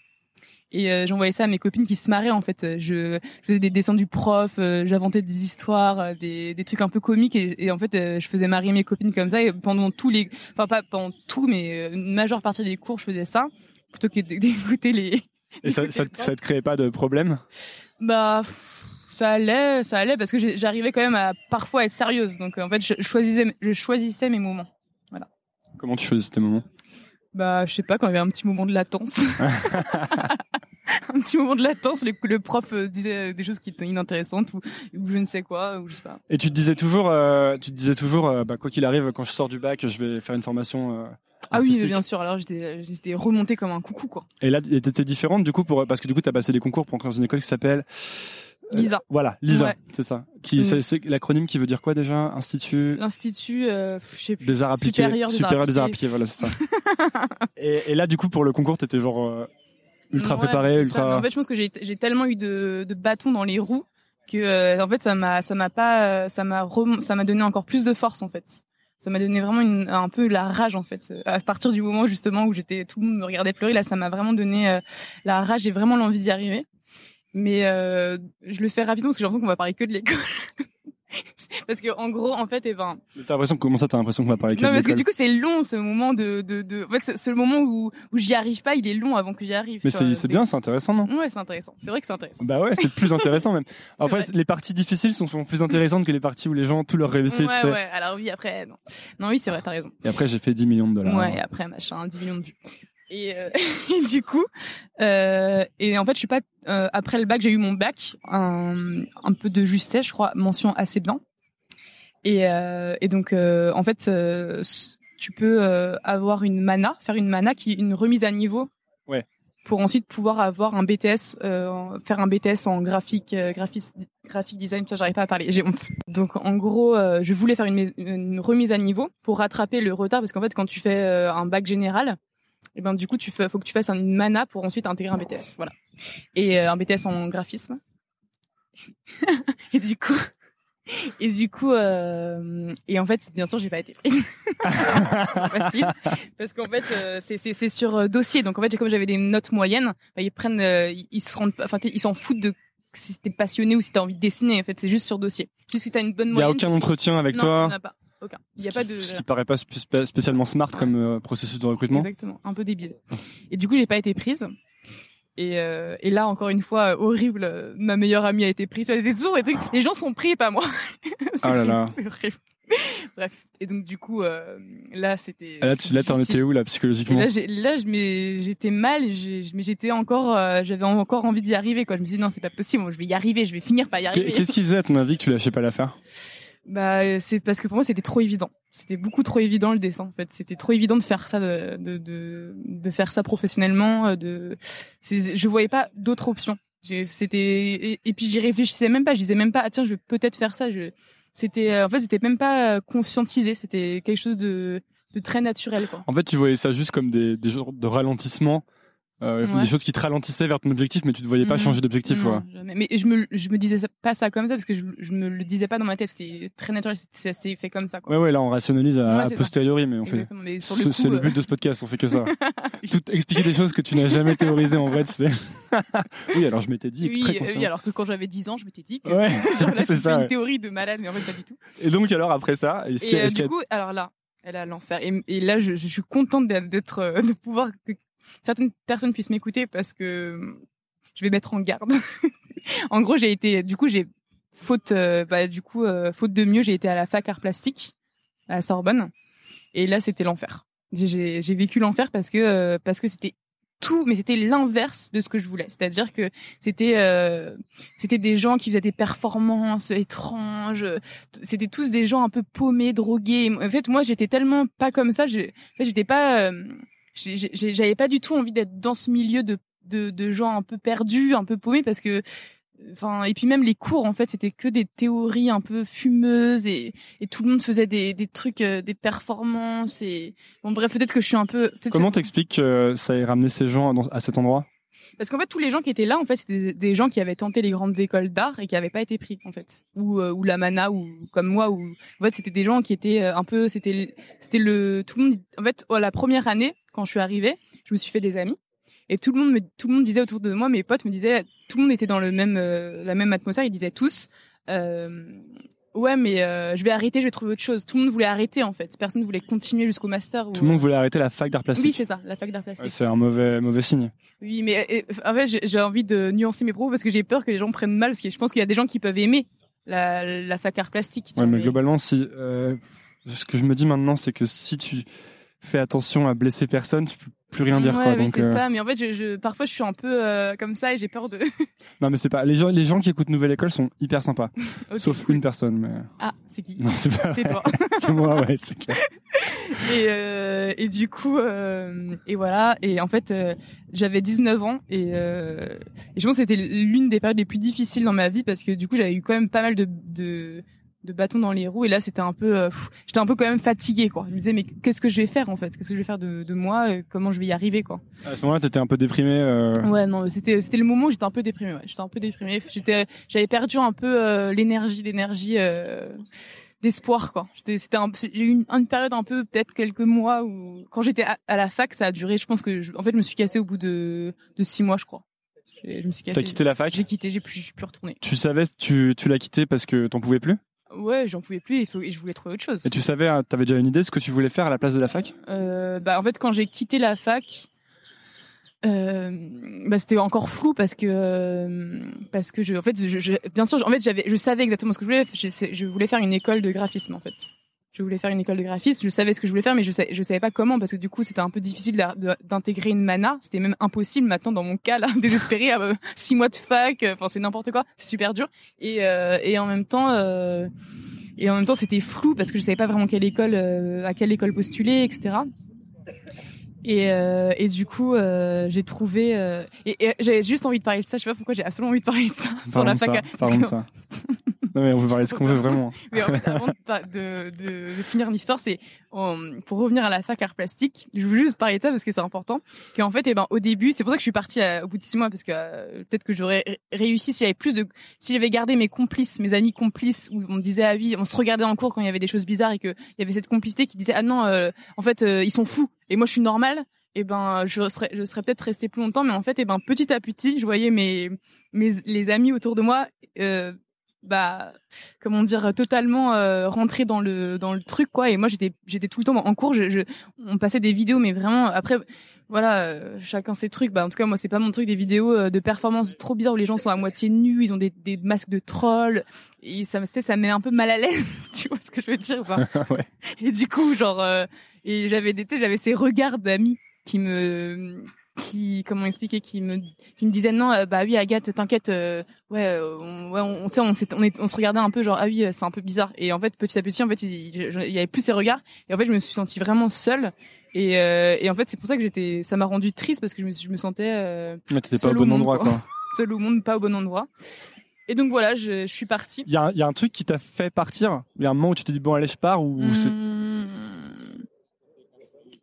S1: Et euh, j'envoyais ça à mes copines qui se marraient en fait. Je, faisais des dessins du prof, euh, j'inventais des histoires, euh, des, des trucs un peu comiques et, en fait je faisais marrer mes copines comme ça. Et pendant tous les, enfin pas pendant tout, mais une majeure partie des cours, je faisais ça plutôt que d'écouter les.
S3: Et ça, ça, ça te créait pas de problème?
S1: Bah ça allait, ça allait parce que j'arrivais quand même à parfois être sérieuse. Donc en fait, je choisissais, je choisissais mes moments. Voilà.
S3: Comment tu choisissais tes moments?
S1: Bah, je sais pas, quand il y avait un petit moment de latence. un petit moment de latence, le, le, prof euh, disait des choses qui étaient inintéressantes ou, ou, je ne sais quoi, ou je sais pas.
S3: Et tu te disais toujours, euh, tu te disais toujours, euh, bah, quoi qu'il arrive, quand je sors du bac, je vais faire une formation.
S1: ah oui, bien sûr. Alors j'étais, j'étais remontée comme un coucou, quoi.
S3: Et là, t'étais différente du coup pour parce que du coup, t'as passé des concours pour entrer dans une école qui s'appelle
S1: Lisa.
S3: voilà, Lisa, c'est ça. Qui, mm. c'est l'acronyme qui veut dire quoi déjà? Institut.
S1: L'Institut, euh, je sais plus.
S3: Des arts appliqués. Supérieur des, supérieur des arts appliqués, voilà, c'est ça. et, et, là, du coup, pour le concours, t'étais genre ultra préparé, ultra.
S1: En fait, je pense que j'ai tellement eu de, de bâtons dans les roues que euh, en fait ça m'a ça m'a pas ça m'a ça m'a donné encore plus de force en fait. Ça m'a donné vraiment une, un peu la rage en fait. À partir du moment justement où j'étais tout le monde me regardait pleurer là, ça m'a vraiment donné euh, la rage et vraiment l'envie d'y arriver. Mais euh, je le fais rapidement parce que j'ai l'impression qu'on va parler que de l'école. parce que en gros en fait et eh ben
S3: t'as l'impression comment ça t'as l'impression qu'on va parler que
S1: non parce que du coup c'est long ce moment de de, de... en fait c'est le moment où où j'y arrive pas il est long avant que j'y arrive
S3: mais c'est bien c'est intéressant non?
S1: Ouais c'est intéressant. C'est vrai que c'est intéressant.
S3: Bah ouais c'est plus intéressant même. En fait les parties difficiles sont souvent plus intéressantes que les parties où les gens tout leur réussissent
S1: ouais tu sais. ouais alors oui après non. Non oui c'est vrai t'as raison.
S3: Et après j'ai fait 10 millions de dollars.
S1: Ouais et après machin 10 millions de vues et, euh, et, du coup, euh, et en fait, je suis pas euh, après le bac, j'ai eu mon bac, un, un, peu de justesse, je crois, mention assez bien. Et, euh, et donc, euh, en fait, euh, tu peux avoir une mana, faire une mana qui est une remise à niveau.
S3: Ouais.
S1: Pour ensuite pouvoir avoir un BTS, faire un BTS en graphique, graphique, graphique design. J'arrive pas à parler, j'ai honte. Donc, en gros, je voulais faire une, une, remise à niveau pour rattraper le retard, parce qu'en fait, quand tu fais un bac général, et eh ben du coup, tu fais, faut que tu fasses une mana pour ensuite intégrer un BTS. Voilà. Et un BTS en graphisme. et du coup, et du coup, euh, et en fait, bien sûr, j'ai pas été prise. parce qu'en fait, euh, c'est sur euh, dossier. Donc en fait, comme j'avais des notes moyennes, bah, ils prennent, euh, ils se rendent, enfin, ils s'en foutent de si t'es passionné ou si t'as envie de dessiner. En fait, c'est juste sur dossier. Juste si t'as une bonne moyenne.
S3: Il y a aucun entretien avec
S1: non,
S3: toi.
S1: En a pas. Aucun. Il y a pas de.
S3: Ce qui paraît pas spécialement smart comme processus de recrutement.
S1: Exactement. Un peu débile. Et du coup, j'ai pas été prise. Et, euh, et, là, encore une fois, horrible, ma meilleure amie a été prise. C'est toujours des trucs, les gens sont pris, pas moi.
S3: là là.
S1: Bref. Et donc, du coup, euh, là, c'était.
S3: Ah, là, tu, là, t'en étais où, là, psychologiquement?
S1: là, là, j'étais mal, mais j'étais encore, euh, j'avais encore envie d'y arriver, quoi. Je me suis dit, non, c'est pas possible, je vais y arriver, je vais finir par y arriver.
S3: Qu'est-ce qui faisait, à ton avis, que tu lâchais pas l'affaire?
S1: Bah, c'est parce que pour moi, c'était trop évident. C'était beaucoup trop évident le dessin. En fait, c'était trop évident de faire ça, de, de, de, faire ça professionnellement. Euh, de, je voyais pas d'autres options. C'était et, puis j'y réfléchissais même pas. Je disais même pas, ah tiens, je vais peut-être faire ça. C'était, euh, en fait, c'était même pas conscientisé. C'était quelque chose de, de très naturel. Quoi.
S3: En fait, tu voyais ça juste comme des, des genres de ralentissement euh, des choses qui te ralentissaient vers ton objectif, mais tu ne voyais pas mhm. changer d'objectif.
S1: Mais je me, je me disais pas ça comme ça parce que je, je me le disais pas dans ma tête. C'était très naturel. C'est fait comme ça. Quoi.
S3: Ouais, ouais, là on rationalise à, posteriori, mais on fait. C'est le but euh, de ce podcast. On fait que ça. Tout expliquer des choses que tu n'as jamais théorisées en vrai, tu sais. oui, alors je m'étais dit.
S1: Oui,
S3: très
S1: oui, alors que quand j'avais 10 ans, je m'étais dit que
S3: ouais,
S1: c'est une théorie de malade, mais en fait pas du tout.
S3: Et donc alors après ça, est-ce
S1: et, euh, du coup, alors là, elle a l'enfer. Et, et, là, je, je suis contente d'être, euh, de pouvoir certaines personnes puissent m'écouter parce que je vais mettre en garde. en gros, j'ai été, du coup, j'ai faute, euh, bah, du coup, euh, faute de mieux, j'ai été à la fac art plastique à Sorbonne, et là, c'était l'enfer. J'ai vécu l'enfer parce que euh, parce que c'était tout, mais c'était l'inverse de ce que je voulais. C'est-à-dire que c'était c'était des gens qui faisaient des performances étranges. C'était tous des gens un peu paumés, drogués. En fait, moi, j'étais tellement pas comme ça. En fait, j'étais pas j'avais pas du tout envie d'être dans ce milieu de, de, de gens un peu perdus, un peu paumés, parce que enfin et puis même les cours en fait c'était que des théories un peu fumeuses et, et tout le monde faisait des, des trucs euh, des performances et bon bref peut-être que je suis un peu
S3: comment t'expliques que ça ait ramené ces gens à cet endroit?
S1: Parce qu'en fait, tous les gens qui étaient là, en fait, c'était des, gens qui avaient tenté les grandes écoles d'art et qui n'avaient pas été pris, en fait, ou euh, ou la mana, ou comme moi, ou en fait, c'était des gens qui étaient euh, un peu, c'était c'était le tout le monde. En fait, oh, la première année, quand je suis arrivée, je me suis fait des amis. Et tout le monde me, tout le monde disait autour de moi, mes potes me disaient, tout le monde était dans le même, euh, la même atmosphère. Ils disaient tous, euh, ouais, mais euh, je vais arrêter, je vais trouver autre chose. Tout le monde voulait arrêter en fait. Personne ne voulait continuer jusqu'au master. Ou...
S3: Tout le monde voulait arrêter la fac d'art plastique.
S1: Oui, c'est ça, la fac d'art plastique.
S3: C'est un mauvais, mauvais signe.
S1: Oui, mais et, en fait, j'ai- envie de nuancer mes propos parce que j'ai peur que les gens prennent mal, parce que je pense qu'il y a des gens qui peuvent aimer la, la fac art plastique.
S3: Ouais, mais globalement, si euh, ce que je me dis maintenant, c'est que si tu fais attention à blesser personne, tu peux plus rien dire
S1: ouais,
S3: quoi.
S1: mais
S3: Donc
S1: c'est
S3: euh,
S1: ça. Mais en fait, je, je, parfois, je suis un peu euh, comme ça et j'ai peur de.
S3: non, mais c'est pas les gens, les gens qui écoutent Nouvelle École sont hyper sympas, sauf
S1: cool.
S3: une personne. Mais
S1: Ah, c'est qui?
S3: Non, c'est pas.
S1: C'est toi.
S3: c'est moi, ouais, c'est clair.
S1: et, euh, et du coup, euh, et voilà. Et en fait, euh, j'avais 19 ans et, euh, et je pense que c'était l'une des périodes les plus difficiles dans ma vie parce que du coup, j'avais eu quand même pas mal de, de, de bâtons dans les roues et là, c'était un peu, euh, j'étais un peu quand même fatiguée quoi. Je me disais mais qu'est-ce que je vais faire en fait? Qu'est-ce que je vais faire de, de moi? Euh, Comment je vais y arriver quoi?
S3: À ce moment-là, t'étais un peu déprimé. euh,
S1: Ouais, non, c'était c'était le moment où j'étais un peu déprimée. Ouais. J'étais un peu déprimée. J'étais, j'avais perdu un peu euh, l'énergie, l'énergie d'espoir, quoi. J'étais, c'était j'ai eu une, une période un peu, peut-être quelques mois où, quand j'étais à, à la fac, ça a duré. Je pense que, je- en fait, je me suis cassée au bout de de six mois, je crois. Je me suis cassée.
S3: T'as quitté la fac?
S1: J'ai quitté. J'ai plus, plus retourné.
S3: Tu savais, tu, tu l'as quitté parce que t'en pouvais plus?
S1: Ouais, j'en pouvais plus. Et je voulais trouver autre chose.
S3: Et tu savais, euh, t'avais déjà une idée de ce que tu voulais faire à la place de la fac?
S1: Euh, bah en fait quand j'ai quitté la fac euh, bah c'était encore flou parce que euh, parce que je en fait je, je- bien sûr en fait j'avais je savais exactement ce que je voulais je, je voulais faire une école de graphisme en fait je voulais faire une école de graphisme je savais ce que je voulais faire mais je savais, je savais pas comment parce que du coup c'était un peu difficile d'intégrer une mana c'était même impossible maintenant dans mon cas là désespéré à euh, six mois de fac euh, enfin c'est n'importe quoi c'est super dur et euh, et en même temps euh, et en même temps c'était flou parce que je savais pas vraiment quelle école euh, à quelle école postuler etc et, euh, et du coup, euh, j'ai trouvé. euh, et, et j'avais juste envie de parler de ça. Je sais pas pourquoi j'ai absolument envie de parler de ça sur la fac.
S3: Parlons de ça. Non mais on peut parler de ce qu'on veut vraiment.
S1: Mais en fait, avant de, de, de, finir l'histoire, c'est euh, pour revenir à la fac art plastique. Je veux juste parler de ça parce que c'est important. Qu'en fait, eh ben, au début, c'est pour ça que je suis partie à- au bout de six mois parce que euh, peut-être que j'aurais ré- réussi si j'avais plus de, si j'avais gardé mes complices, mes amis complices, où on me disait ah oui, on se regardait en cours quand il y avait des choses bizarres et que il y avait cette complicité qui disait ah non, euh, en fait, euh, ils sont fous et moi je suis normale. Et ben, je serais, je serais peut-être restée plus longtemps, mais en fait, eh ben, petit à petit, je voyais mes, mes, les amis autour de moi, euh, bah, comment dire totalement euh, rentré dans le dans le truc quoi. Et moi j'étais j'étais tout le temps en cours. Je, je on passait des vidéos mais vraiment après voilà euh, chacun ses trucs. Bah en tout cas moi c'est pas mon truc des vidéos euh, de performance trop bizarres où les gens sont à moitié nus ils ont des, des masques de troll et ça me ça me met un peu mal à l'aise tu vois ce que je veux dire
S3: ouais.
S1: et du coup genre euh, et j'avais j'avais ces regards d'amis qui me qui comment expliquer qui me qui me disaient non euh, bah oui Agathe t'inquiète euh, ouais euh, on, ouais on, on, s'est- on, est- on se regardait un peu genre ah oui c'est un peu bizarre et en fait petit à petit en fait il, il- il y avait plus ces regards et en fait je me suis sentie vraiment seule et, euh, et en fait c'est pour ça que j'étais ça m'a rendu triste parce que je me, je me sentais euh,
S3: Mais t'étais pas au bon
S1: monde,
S3: endroit
S1: quoi.
S3: quoi.
S1: seule au monde pas au bon endroit et donc voilà je, je suis partie
S3: Il y a, y a un truc qui t'a fait partir? Il y a un moment où tu te dis bon allez je pars ou
S1: Mmh.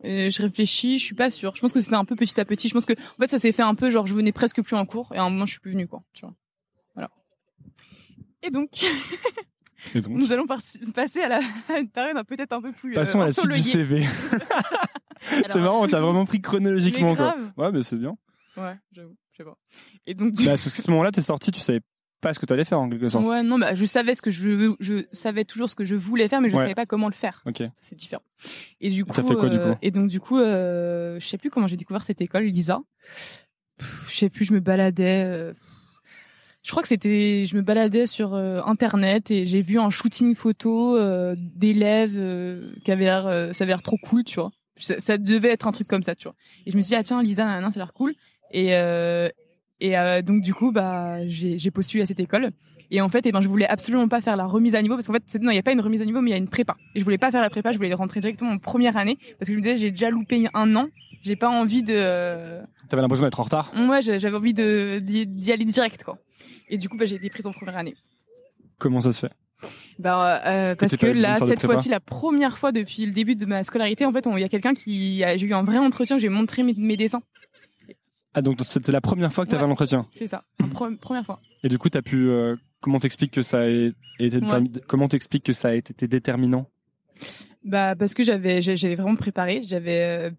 S1: Je réfléchis, je suis pas sûre. Je pense que c'était un peu petit à petit. Je pense que en fait ça s'est fait un peu genre je venais presque plus en cours et à un moment je suis plus venue quoi. Tu vois. Voilà. Et donc
S3: Et donc,
S1: nous allons passer à, la, à une période un- peut-être un peu plus.
S3: Passons
S1: euh,
S3: à la suite du. CV. c'est marrant, t'as vraiment pris chronologiquement quoi. Ouais mais c'est bien.
S1: Ouais, j'avoue, je sais pas. Et donc du
S3: Bah, parce qu'à ce moment-là t'es sorti, tu savais pas ce que t'allais faire en quelque sorte.
S1: Ouais, non, bah, je savais ce que je veux, je savais toujours ce que je voulais faire, mais je
S3: Ouais.
S1: savais pas comment le faire.
S3: Ok.
S1: C'est différent. Et du coup,
S3: t'as fait quoi, du
S1: euh,
S3: coup?
S1: et donc du coup, euh, je sais plus comment j'ai découvert cette école, Lisa. Je sais plus, je me baladais. euh, je crois que c'était, je me baladais sur euh, internet et j'ai vu un shooting photo euh, d'élèves euh, qui avait l'air, euh, ça avait l'air trop cool, tu vois. Ça, ça devait être un truc comme ça, tu vois. Et je me suis dit ah tiens Lisa, nanana, ça a l'air cool. Et euh, et euh, donc du coup bah j'ai j'ai postulé à cette école. Et en fait, eh ben, je voulais absolument pas faire la remise à niveau parce qu'en fait, non, il y a pas une remise à niveau, mais il y a une prépa. Et je voulais pas faire la prépa, je voulais rentrer directement en première année parce que je me disais, j'ai déjà loupé un an, j'ai pas envie de, euh,
S3: T'avais l'impression d'être en retard.
S1: ouais, j'avais envie de d'y aller direct, quoi. Et du coup, bah, j'ai été prise en première année.
S3: Comment ça se fait?
S1: Bah, euh, parce
S3: t'as
S1: que là, cette fois-ci, la première fois depuis le début de ma scolarité, en fait, il y a quelqu'un qui, a- j'ai eu un vrai entretien, j'ai montré mes, mes dessins.
S3: Ah, donc c'était la première fois que tu avais
S1: Ouais.
S3: un entretien.
S1: C'est ça, première fois.
S3: Et du coup, as pu. euh, comment t'expliques que ça a été détermi- comment t'expliques que ça a été déterminant?
S1: Bah parce que j'avais j'avais vraiment préparé, j'avais euh,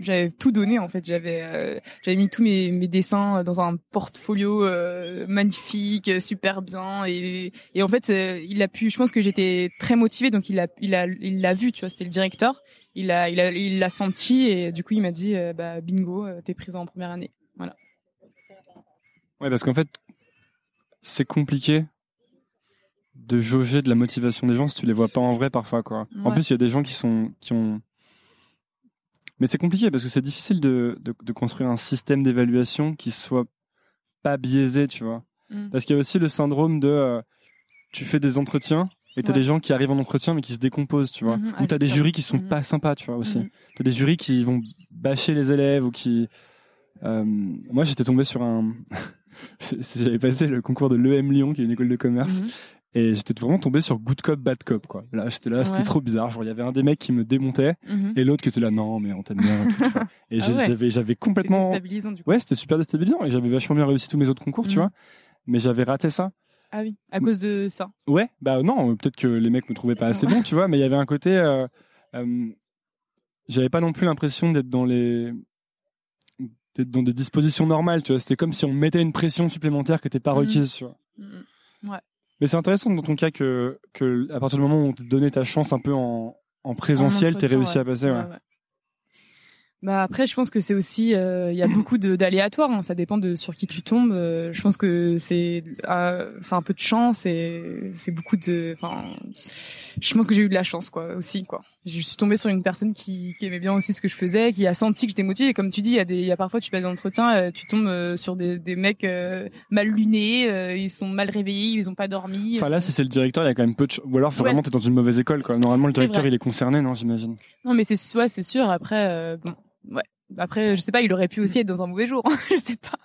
S1: j'avais tout donné en fait, j'avais euh, j'avais mis tous mes mes dessins dans un portfolio euh, magnifique, super bien et et en fait euh, il a pu je pense que j'étais très motivée donc il a il a il l'a vu, tu vois, c'était le directeur. Il a il a il l'a senti et du coup il m'a dit bah bingo, t'es prise en première année. Voilà.
S3: Ouais, parce qu'en fait, c'est compliqué de jauger de la motivation des gens si tu les vois pas en vrai parfois, quoi. En plus, il y a des gens qui sont qui ont. Mais c'est compliqué parce que c'est difficile de, de, de construire un système d'évaluation qui soit pas biaisé, tu vois.
S1: Mm.
S3: Parce qu'il y a aussi le syndrome de euh, tu fais des entretiens et t'as
S1: Ouais.
S3: des gens qui arrivent en entretien mais qui se décomposent, tu vois.
S1: Mhm.
S3: Ou
S1: Ah,
S3: t'as des jurys qui sont
S1: Mhm.
S3: pas sympas, tu vois aussi.
S1: Mhm.
S3: T'as des jurys qui vont bâcher les élèves ou qui. Euh, moi, j'étais tombé sur un. J'avais passé le concours de l'EM Lyon, qui est une école de commerce,
S1: Mhm.
S3: Et j'étais vraiment tombé sur good cop, bad cop, quoi. Là, j'étais là, c'était
S1: Ouais.
S3: trop bizarre. Genre, il y avait un des mecs qui me démontait,
S1: Mhm.
S3: et l'autre qui était là, non, mais on t'aime bien. et tout,
S1: Ah
S3: j'ai-
S1: ouais.
S3: j'avais, j'avais complètement.
S1: déstabilisant du coup.
S3: Ouais, c'était super déstabilisant, et j'avais vachement bien réussi tous mes autres concours, tu
S1: Mhm.
S3: vois. Mais j'avais raté ça.
S1: Ah oui, à cause de ça.
S3: Ouais, bah non, peut-être que les mecs me trouvaient pas assez bon, tu vois, mais il y avait un côté. euh, euh, J'avais pas non plus l'impression d'être dans les. d'être dans des dispositions normales, tu vois. C'était comme si on mettait une pression supplémentaire qui était pas
S1: Mhm.
S3: requise, tu vois.
S1: Mhm.
S3: Mais c'est intéressant dans ton cas que, que à partir du moment où on te donnait ta chance un peu en, en présentiel,
S1: En
S3: t'es réussi
S1: ouais.
S3: à passer, ouais.
S1: Bah après, je pense que c'est aussi, euh, il y a beaucoup d'aléatoires. hein, ça dépend de sur qui tu tombes. euh, je pense que c'est, euh, c'est un peu de chance et c'est beaucoup de. Enfin, je pense que j'ai eu de la chance, quoi, aussi, quoi. Je suis tombée sur une personne qui, qui aimait bien aussi ce que je faisais, qui a senti que j'étais motivée. Et comme tu dis, il y a des, il y a parfois tu passes des entretiens, euh, tu tombes euh, sur des, des mecs euh, mal lunés, euh, ils sont mal réveillés, ils ont pas dormi.
S3: Enfin là, si c'est le directeur, il y a quand même peu de Ou alors,
S1: Ouais.
S3: vraiment, t'es dans une mauvaise école, quoi. Normalement, le directeur, il est concerné, non, j'imagine.
S1: Non, mais c'est ouais, c'est sûr. Après, euh, bon, ouais. Après, je sais pas, il aurait pu aussi être dans un mauvais jour. je sais pas.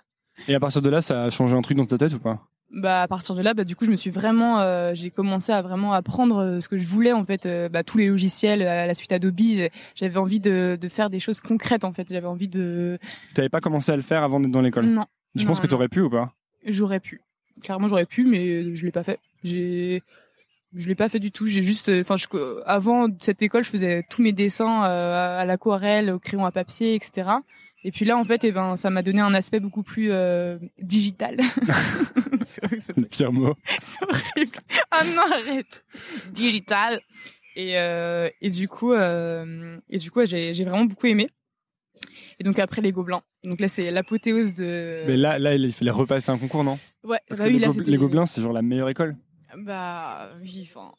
S3: Et à partir de là, ça a changé un truc dans ta tête ou pas?
S1: Bah à partir de là, bah du coup, je me suis vraiment, euh, j'ai commencé à vraiment apprendre euh, ce que je voulais en fait, euh, bah, tous les logiciels à la suite Adobe. J'avais envie de, de faire des choses concrètes en fait. J'avais envie de.
S3: T'avais pas commencé à le faire avant d'être dans l'école?
S1: Non,
S3: Je
S1: non,
S3: pense que t'aurais pu ou pas?
S1: J'aurais pu. Clairement, j'aurais pu, mais je l'ai pas fait. J'ai je l'ai pas fait du tout. J'ai juste, euh, enfin, je- avant cette école, je faisais tous mes dessins euh, à l'aquarelle, au crayon à papier, etc. Et puis là, en fait, eh ben, ça m'a donné un aspect beaucoup plus euh, digital. c'est vrai que c'est
S3: Le pire mot.
S1: c'est horrible. Ah non, arrête. Digital. Et euh, et du coup, euh, et du coup, j'ai j'ai vraiment beaucoup aimé. Et donc après les gobelins. Donc là, c'est l'apothéose de.
S3: Mais là, là, il fallait repasser un concours, non?
S1: Ouais.
S3: Parce
S1: bah
S3: que
S1: oui,
S3: les,
S1: là,
S3: les Gobelins, c'est genre la meilleure école.
S1: Bah, oui, enfin.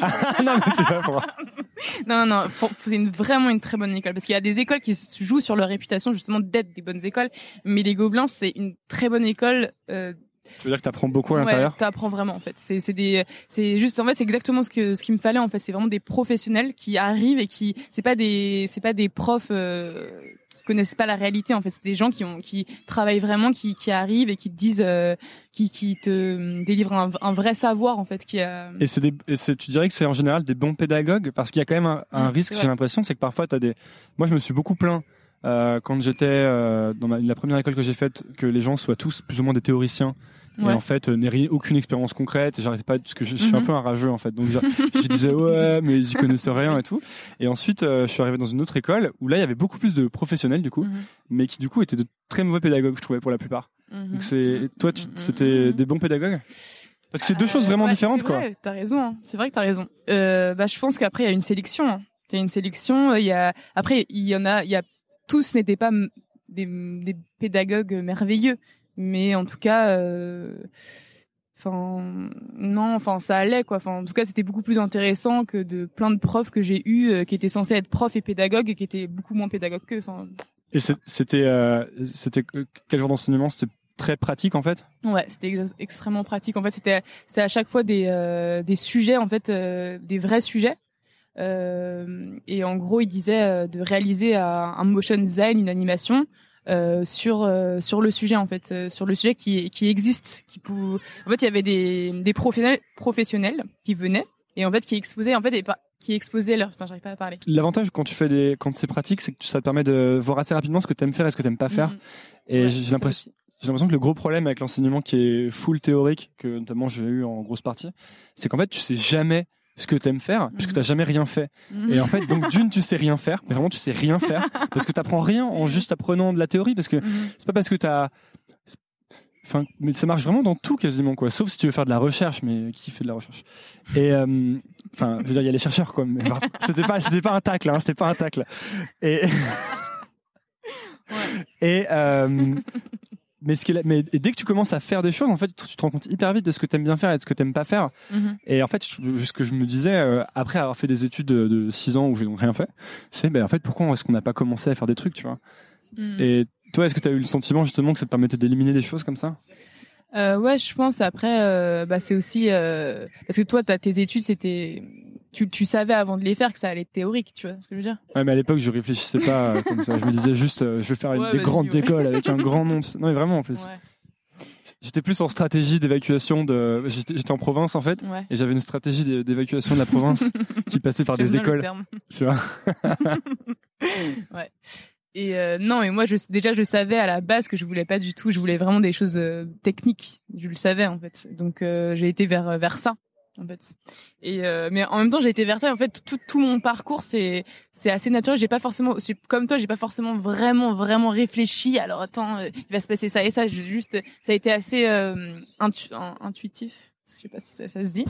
S3: Ah, non, mais c'est pas pour.
S1: non, non, pour- c'est une, vraiment une très bonne école parce qu'il y a des écoles qui se jouent sur leur réputation justement d'être des bonnes écoles, mais les Gobelins c'est une très bonne école. Euh,
S3: Tu veux dire que t'apprends beaucoup à
S1: ouais,
S3: l'intérieur
S1: t'apprends vraiment en fait. C'est des, c'est juste en fait c'est exactement ce que ce qu'il me fallait en fait. C'est vraiment des professionnels qui arrivent et qui c'est pas des c'est pas des profs euh, qui connaissent pas la réalité en fait. C'est des gens qui ont qui travaillent vraiment, qui qui arrivent et qui te disent euh, qui qui te euh, délivrent un, un vrai savoir en fait qui a.
S3: Et c'est des, et c'est, tu dirais que c'est en général des bons pédagogues? Parce qu'il y a quand même un, un risque, j'ai l'impression, c'est que parfois t'as des. Moi, je me suis beaucoup plaint euh, quand j'étais euh, dans ma- la première école que j'ai faite que les gens soient tous plus ou moins des théoriciens. Et
S1: Ouais.
S3: en fait, euh, n'aient aucune expérience concrète. Et j'arrêtais pas parce que je, je suis un
S1: Mhm.
S3: peu un rageux en fait. Donc je, disais ouais, mais ils y connaissent rien et tout. Et ensuite, euh, je suis arrivé dans une autre école où là, il y avait beaucoup plus de professionnels du coup,
S1: Mhm.
S3: mais qui du coup étaient de très mauvais pédagogues, je trouvais pour la plupart.
S1: Mhm.
S3: Donc c'est toi, c'était des bons pédagogues? Parce que c'est deux choses vraiment
S1: ouais,
S3: différentes
S1: c'est
S3: quoi.
S1: vrai, T'as raison. hein. C'est vrai que t'as raison. Bah, je pense qu'après il y a une sélection. hein. Une sélection. Il y a après il y en a. Il y a tous n'étaient pas des, des pédagogues merveilleux, mais en tout cas. Euh... Enfin, non, enfin, ça allait, quoi. Enfin, en tout cas, c'était beaucoup plus intéressant que de plein de profs que j'ai eu qui étaient censés être profs et pédagogues et qui étaient beaucoup moins pédagogues qu'eux. Enfin,
S3: Et c'était euh, c'était euh, quel genre d'enseignement? C'était très pratique en fait?
S1: Ouais, c'était ex- extrêmement pratique. En fait, c'était c'était à chaque fois des euh, des sujets en fait, euh, des vrais sujets. Euh, et en gros, il disait euh, de réaliser un, un motion design, une animation euh, sur euh, sur le sujet en fait, euh, sur le sujet qui qui existe. Qui pou... En fait, il y avait des des professionnels professionnels qui venaient et en fait qui exposaient en fait et qui exposé leur putain j'arrive pas à parler
S3: L'avantage quand tu fais des, quand c'est pratique, c'est que ça te permet de voir assez rapidement ce que t'aimes faire et ce que t'aimes pas faire.
S1: Mhm.
S3: Et
S1: Ouais,
S3: j'ai l'impression, j'ai l'impression que le gros problème avec l'enseignement qui est full théorique, que notamment j'ai eu en grosse partie, c'est qu'en fait tu sais jamais ce que t'aimes faire puisque
S1: Mhm.
S3: t'as jamais rien fait.
S1: Mhm.
S3: Et en fait, donc d'une tu sais rien faire, mais vraiment tu sais rien faire parce que t'apprends rien en juste apprenant de la théorie parce que
S1: Mhm.
S3: c'est pas parce que t'as Enfin, mais ça marche vraiment dans tout quasiment quoi, sauf si tu veux faire de la recherche, mais qui fait de la recherche? Et euh, enfin, je veux dire, il y a les chercheurs quoi, mais bref, c'était pas, c'était pas un tacle, hein, c'était pas un tacle. Et
S1: Ouais.
S3: et euh, mais ce qui est là- mais dès que tu commences à faire des choses, en fait, tu te rends compte hyper vite de ce que t'aimes bien faire et de ce que t'aimes pas faire.
S1: Mhm.
S3: Et en fait, je- ce que je me disais euh, après avoir fait des études de, de 6 ans où j'ai donc rien fait, c'est ben en fait pourquoi est-ce qu'on n'a pas commencé à faire des trucs, tu vois?
S1: Mhm.
S3: Et toi, est-ce que tu as eu le sentiment justement que ça te permettait d'éliminer des choses comme ça?
S1: Euh, ouais, je pense. Après, euh, bah, c'est aussi euh, parce que toi, t'as tes études, c'était, tu, tu savais avant de les faire que ça allait être théorique, tu vois ce que je veux dire?
S3: Ouais, mais à l'époque, je réfléchissais pas comme ça. Je me disais juste, je vais faire une,
S1: Ouais,
S3: des grandes
S1: ouais.
S3: écoles avec un grand nom. Non, mais vraiment en plus.
S1: Ouais,
S3: J'étais plus en stratégie d'évacuation de. J'étais en province en fait. Et j'avais une stratégie d'é- d'évacuation de la province qui passait par des écoles. Tu vois
S1: ouais. Et euh, non, mais moi, je, déjà, je savais à la base que je voulais pas du tout. Je voulais vraiment des choses euh, techniques. Je le savais en fait. Donc, euh, j'ai été vers vers ça en fait. Et euh, mais en même temps, j'ai été vers ça. En fait, tout, tout mon parcours, c'est c'est assez naturel. J'ai pas forcément, comme toi, j'ai pas forcément vraiment vraiment réfléchi. Alors attends, euh, il va se passer ça et ça. Juste, ça a été assez euh, intu- in- intuitif. Je sais pas si ça, ça se dit.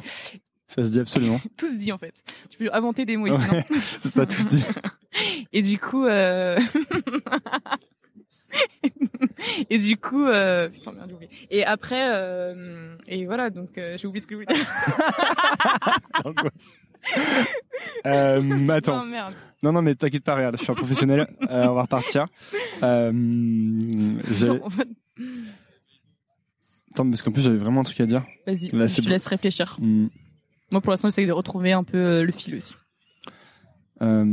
S3: Ça se dit absolument.
S1: Tout se dit en fait. Tu peux inventer des mots ici.
S3: ça, tout se dit.
S1: Et du coup, euh... et du coup, euh... putain merde, j'ai oublié. Et après, euh... et voilà, donc euh, j'ai oublié ce que je voulais dire.
S3: Attends.
S1: merde.
S3: Non, non, mais t'inquiète pas, regarde, je suis un professionnel. On va repartir.
S1: Genre, en fait,
S3: Attends, parce qu'en plus, j'avais vraiment un truc à dire.
S1: Vas-y,
S3: Là,
S1: je te laisse réfléchir.
S3: Hmm.
S1: Moi, pour l'instant, j'essaie de retrouver un peu euh, le fil aussi.
S3: Euh...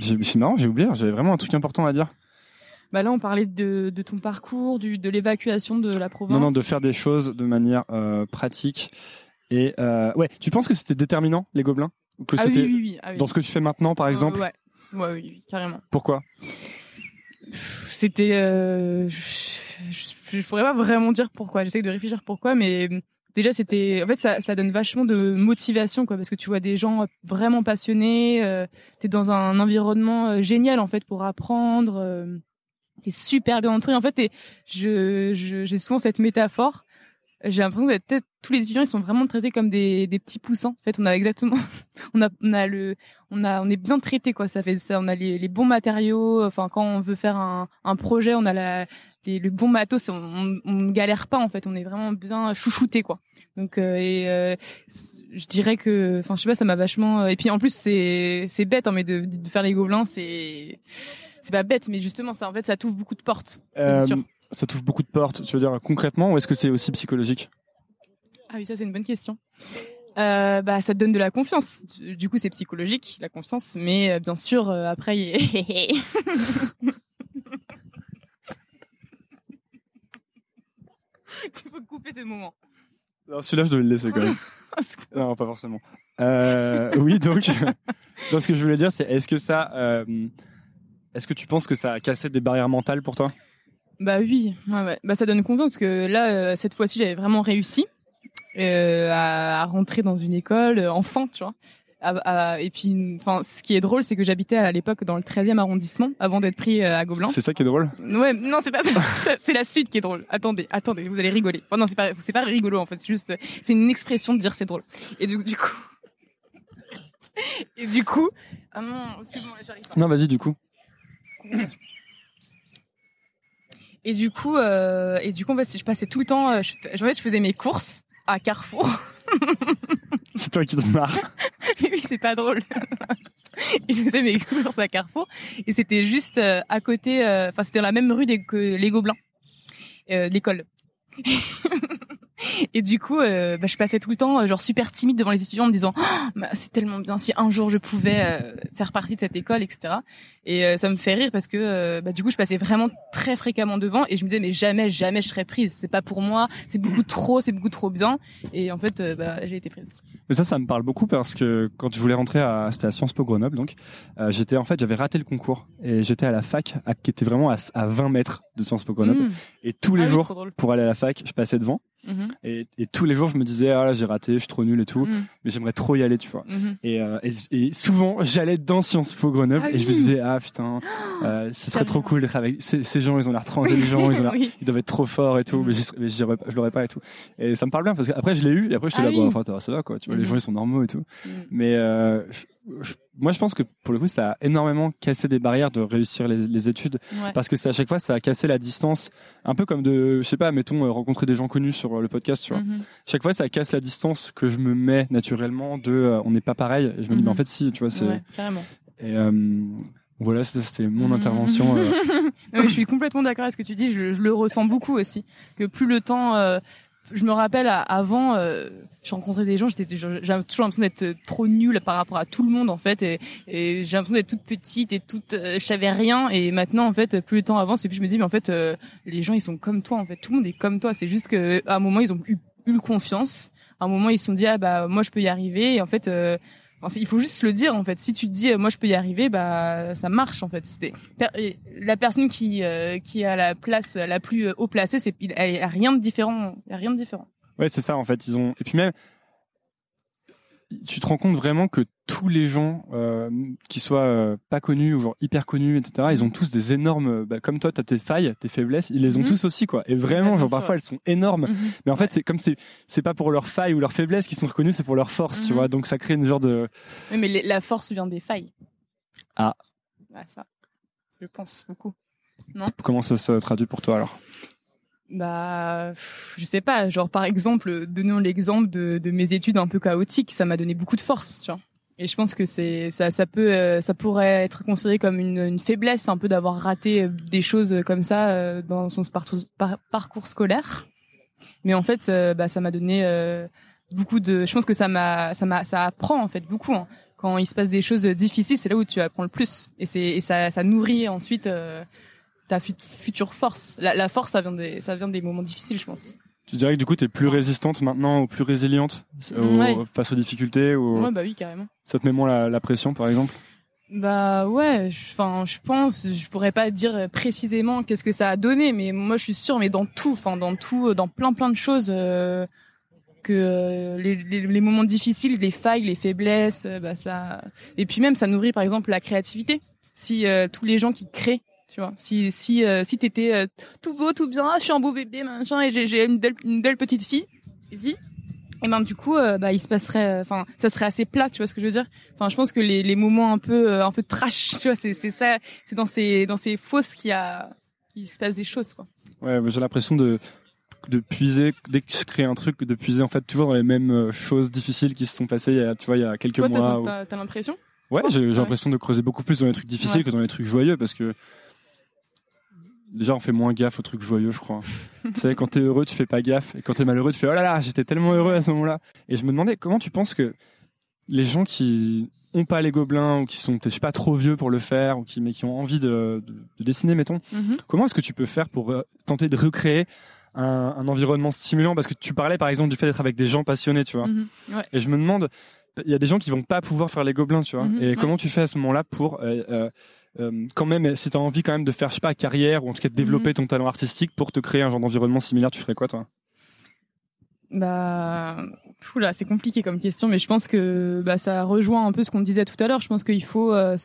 S3: C'est marrant, j'ai oublié. J'avais vraiment un truc important à dire.
S1: Bah là, on parlait de, de ton parcours, du, de l'évacuation de la province.
S3: Non, non, de faire des choses de manière euh, pratique. Et euh, ouais, tu penses que c'était déterminant les gobelins? Que
S1: Ah oui, oui, oui. Ah, oui.
S3: dans ce que tu fais maintenant, par exemple?
S1: ouais. ouais, oui, oui, carrément.
S3: Pourquoi?
S1: C'était, je, je, je pourrais pas vraiment dire pourquoi. J'essaie de réfléchir pourquoi, mais déjà c'était, en fait, ça, ça donne vachement de motivation, quoi, parce que tu vois des gens vraiment passionnés. Euh, T'es dans un environnement euh, génial en fait pour apprendre. Euh, T'es super bien entouré. En fait, je, je, j'ai souvent cette métaphore. J'ai l'impression que peut-être tous les étudiants ils sont vraiment traités comme des, des petits poussins. En fait, on a exactement, on a, on a le, on a, on est bien traité quoi. Ça fait ça, on a les, les bons matériaux. Enfin, quand on veut faire un, un projet, on a la, les, le bon matos. On, ne galère pas en fait. On est vraiment bien chouchouté quoi. Donc, euh, et euh, je dirais que, enfin, je sais pas, ça m'a vachement. Et puis en plus, c'est, c'est bête, hein, mais de, de faire les gobelins, c'est, c'est pas bête, mais justement, ça, en fait, ça t'ouvre beaucoup de portes.
S3: Euh,
S1: c'est sûr.
S3: Ça t'ouvre beaucoup de portes. Tu veux dire concrètement, ou est-ce que c'est aussi psychologique?
S1: Ah oui, ça c'est une bonne question. Euh, bah, ça te donne de la confiance. Du coup, c'est psychologique, la confiance, mais euh, bien sûr, euh, après, il y tu peux couper ce moment.
S3: Non, celui-là, je devais le laisser quand même. non, pas forcément. Oui, donc, donc, ce que je voulais dire, c'est est-ce que ça, est-ce que tu penses que ça a cassé des barrières mentales pour toi?
S1: Bah oui, ouais, ouais. Bah, ça donne confiance parce que là, euh, cette fois-ci, j'avais vraiment réussi euh, à, à rentrer dans une école, euh, enfin, tu vois. À- à- et puis, enfin, ce qui est drôle, c'est que j'habitais à l'époque dans le 13e arrondissement avant d'être pris à Gobelin.
S3: C'est ça qui est drôle?
S1: Ouais, non, c'est pas ça. c'est la suite qui est drôle. Attendez, attendez, vous allez rigoler. Enfin, non, c'est pas, c'est pas rigolo en fait. C'est juste, c'est une expression de dire c'est drôle. Et du, du coup, et du coup, ah non, c'est bon, j'arrive pas.
S3: Non, vas-y, du coup.
S1: Et du coup, euh, et du coup, en fait, je passais tout le temps. euh, Je, en fait, je faisais mes courses à Carrefour.
S3: C'est toi qui te marres.
S1: Mais oui, c'est pas drôle. et je faisais mes courses à Carrefour et c'était juste euh, à côté. euh, Enfin, c'était dans la même rue des, que les Gobelins, euh, l'école. et du coup, euh, bah, je passais tout le temps genre super timide devant les étudiants en me disant oh, bah, c'est tellement bien si un jour je pouvais faire partie de cette école, etc. Et ça me fait rire parce que bah, du coup, je passais vraiment très fréquemment devant et je me disais mais jamais, jamais je serais prise. C'est pas pour moi. C'est beaucoup trop, c'est beaucoup trop bien. Et en fait, bah, j'ai été prise.
S3: Mais ça, ça me parle beaucoup parce que quand je voulais rentrer à, c'était à Sciences Po Grenoble, donc j'étais en fait, j'avais raté le concours et j'étais à la fac qui était vraiment à, à 20 mètres de Sciences Po Grenoble. Mmh. Et tous les ah jours, pour aller à la fac, je passais devant. Mmh. Et, et, tous les jours, je me disais, ah là, j'ai raté, je suis trop nul et tout. Mmh. Mais j'aimerais trop y aller, tu vois. Et, euh, et, et, souvent, j'allais dans Sciences Po Grenoble ah et je me disais, ah putain, euh, ce serait trop cool d'être avec ces, ces, gens, ils ont l'air trop intelligents, ils, ont oui. ils doivent être trop forts et tout. Mais, mais je l'aurais pas et tout. Et ça me parle bien parce qu'après, je l'ai eu et après, j'étais ah là, oui. bon, enfin, ça va quoi. Tu vois, les gens, ils sont normaux et tout. Mais euh, moi, je pense que pour le coup, ça a énormément cassé des barrières de réussir les, les études, ouais. parce que c'est à chaque fois, ça a cassé la distance, un peu comme de, je sais pas, mettons euh, rencontrer des gens connus sur euh, le podcast, tu vois. Mm -hmm. Chaque fois, ça casse la distance que je me mets naturellement de, euh, on n'est pas pareil. Et je me mm -hmm. dis, mais en mhm. fait, si, tu vois, c'est.
S1: Ouais.
S3: Et euh, voilà, c'était mon intervention.
S1: Euh... je suis complètement d'accord avec ce que tu dis. Je, je, le ressens beaucoup aussi, que plus le temps je me rappelle avant, euh, je rencontrais des gens, j'étais, j'avais toujours l'impression d'être trop nulle par rapport à tout le monde en fait, et, et j'ai l'impression d'être toute petite et toute, euh, je savais rien. Et maintenant en fait, plus le temps avance, et puis je me dis mais en fait, euh, les gens ils sont comme toi en fait, tout le monde est comme toi. C'est juste que à un moment ils ont eu, eu confiance, à un moment ils se sont dit ah bah moi je peux y arriver. Et en fait, euh, il faut juste le dire en fait. Si tu te dis moi je peux y arriver, bah ça marche en fait. C'était la personne qui euh, qui a la place la plus haut placée, c'est il a rien de différent, il a rien de différent.
S3: Ouais, c'est ça en fait, ils ont et puis même tu te rends compte vraiment que tous les gens euh, qui soient euh, pas connus ou genre hyper connus etc ils ont tous des énormes bah, comme toi tu as tes failles tes faiblesses ils les ont mm. tous aussi quoi. Et vraiment genre parfois elles sont énormes. Mm -hmm. mais en fait ouais. c'est comme c'est c'est pas pour leurs failles ou leurs faiblesses qu'ils sont reconnus c'est pour leur force mm tu vois. Donc ça crée une genre de
S1: oui, mais la force vient des failles.
S3: Ah.
S1: Ouais, ça je pense beaucoup. Non?
S3: Comment ça se traduit pour toi alors?
S1: Bah, je sais pas, genre par exemple, donnons l'exemple de, mes études un peu chaotiques, ça m'a donné beaucoup de force, tu vois. Et je pense que c'est ça, ça peut, euh, ça pourrait être considéré comme une, faiblesse, un peu d'avoir raté euh, des choses comme ça euh, dans son parcours, par, parcours scolaire. Mais en fait, bah, ça m'a donné beaucoup de. Je pense que ça m'a, ça m'a, ça apprend en fait beaucoup. Hein. Quand il se passe des choses difficiles, c'est là où tu apprends le plus. Et c'est, ça, ça nourrit ensuite ta future force. La, la, force, ça vient des, ça vient des moments difficiles, je pense.
S3: Tu dirais que du coup, tu es plus résistante maintenant ou plus résiliente ouais. face aux difficultés ou...
S1: Ouais, bah oui, carrément.
S3: Ça te met moins la, la pression, par exemple?
S1: Bah ouais, enfin, je pense, je pourrais pas dire précisément qu'est-ce que ça a donné, mais moi, je suis sûre, mais dans tout, enfin, dans tout, dans plein plein de choses, euh, que euh, les, les, les, moments difficiles, les failles, les faiblesses, euh, bah ça, et puis même, ça nourrit, par exemple, la créativité. Si euh, tous les gens qui créent tu vois. Si si euh, si t'étais euh, tout beau tout bien je suis un beau bébé machin et j'ai une belle une belle petite fille vie et ben du coup euh, bah il se passerait enfin ça serait assez plat tu vois ce que je veux dire. Enfin je pense que les, les moments un peu euh, un peu trash tu vois c'est c'est ça c'est dans ces dans ces fosses qu'il y a il se passe des choses quoi.
S3: Ouais j'ai l'impression de de puiser dès que je crée un truc de puiser en fait toujours dans les mêmes euh, choses difficiles qui se sont passées il y a tu vois il y a quelques
S1: Toi,
S3: mois
S1: t'as ou... l'impression?
S3: Ouais j'ai l'impression de creuser beaucoup plus dans les trucs difficiles ouais. que dans les trucs joyeux parce que déjà on fait moins gaffe aux trucs joyeux je crois tu sais quand t'es heureux tu fais pas gaffe et quand t'es malheureux tu fais oh là là j'étais tellement heureux à ce moment là et je me demandais comment tu penses que les gens qui ont pas les gobelins ou qui sont je sais pas trop vieux pour le faire ou qui mais qui ont envie de, de, de dessiner mettons mm -hmm. comment est-ce que tu peux faire pour euh, tenter de recréer un, un, environnement stimulant? Parce que tu parlais par exemple du fait d'être avec des gens passionnés tu vois
S1: mm -hmm. ouais.
S3: et je me demande il y a des gens qui vont pas pouvoir faire les gobelins tu vois mm -hmm. et ouais. comment tu fais à ce moment là pour euh, euh, euh, quand même, si tu as envie quand même de faire, je sais pas, carrière ou en tout cas de développer mmh. ton talent artistique pour te créer un genre d'environnement similaire, tu ferais quoi toi?
S1: Bah, là, c'est compliqué comme question, mais je pense que bah, ça rejoint un peu ce qu'on disait tout à l'heure. Je pense qu'il faut euh,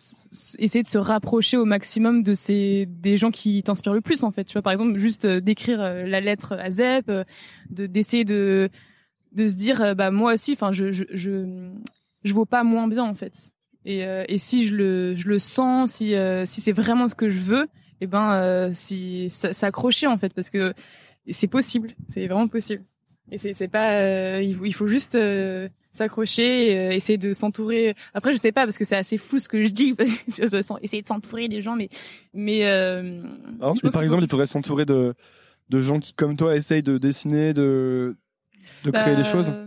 S1: essayer de se rapprocher au maximum de ces des gens qui t'inspirent le plus, en fait. Tu vois, par exemple, juste euh, d'écrire euh, la lettre à Zep, de d'essayer de de se dire, bah moi aussi, enfin, je, je je je vaux pas moins bien, en fait. Et, euh, et si je le, je le sens, si, euh, si c'est vraiment ce que je veux, et eh ben, euh, si s'accrocher en fait, parce que c'est possible, c'est vraiment possible. Et c'est, pas, il, faut, il faut juste s'accrocher, essayer de s'entourer. Après, je sais pas parce que c'est assez fou ce que je dis. essayer de s'entourer des gens, mais, mais.
S3: Alors, par exemple, il faudrait s'entourer de de gens qui, comme toi, essayent de dessiner, de de créer des choses
S1: Bah,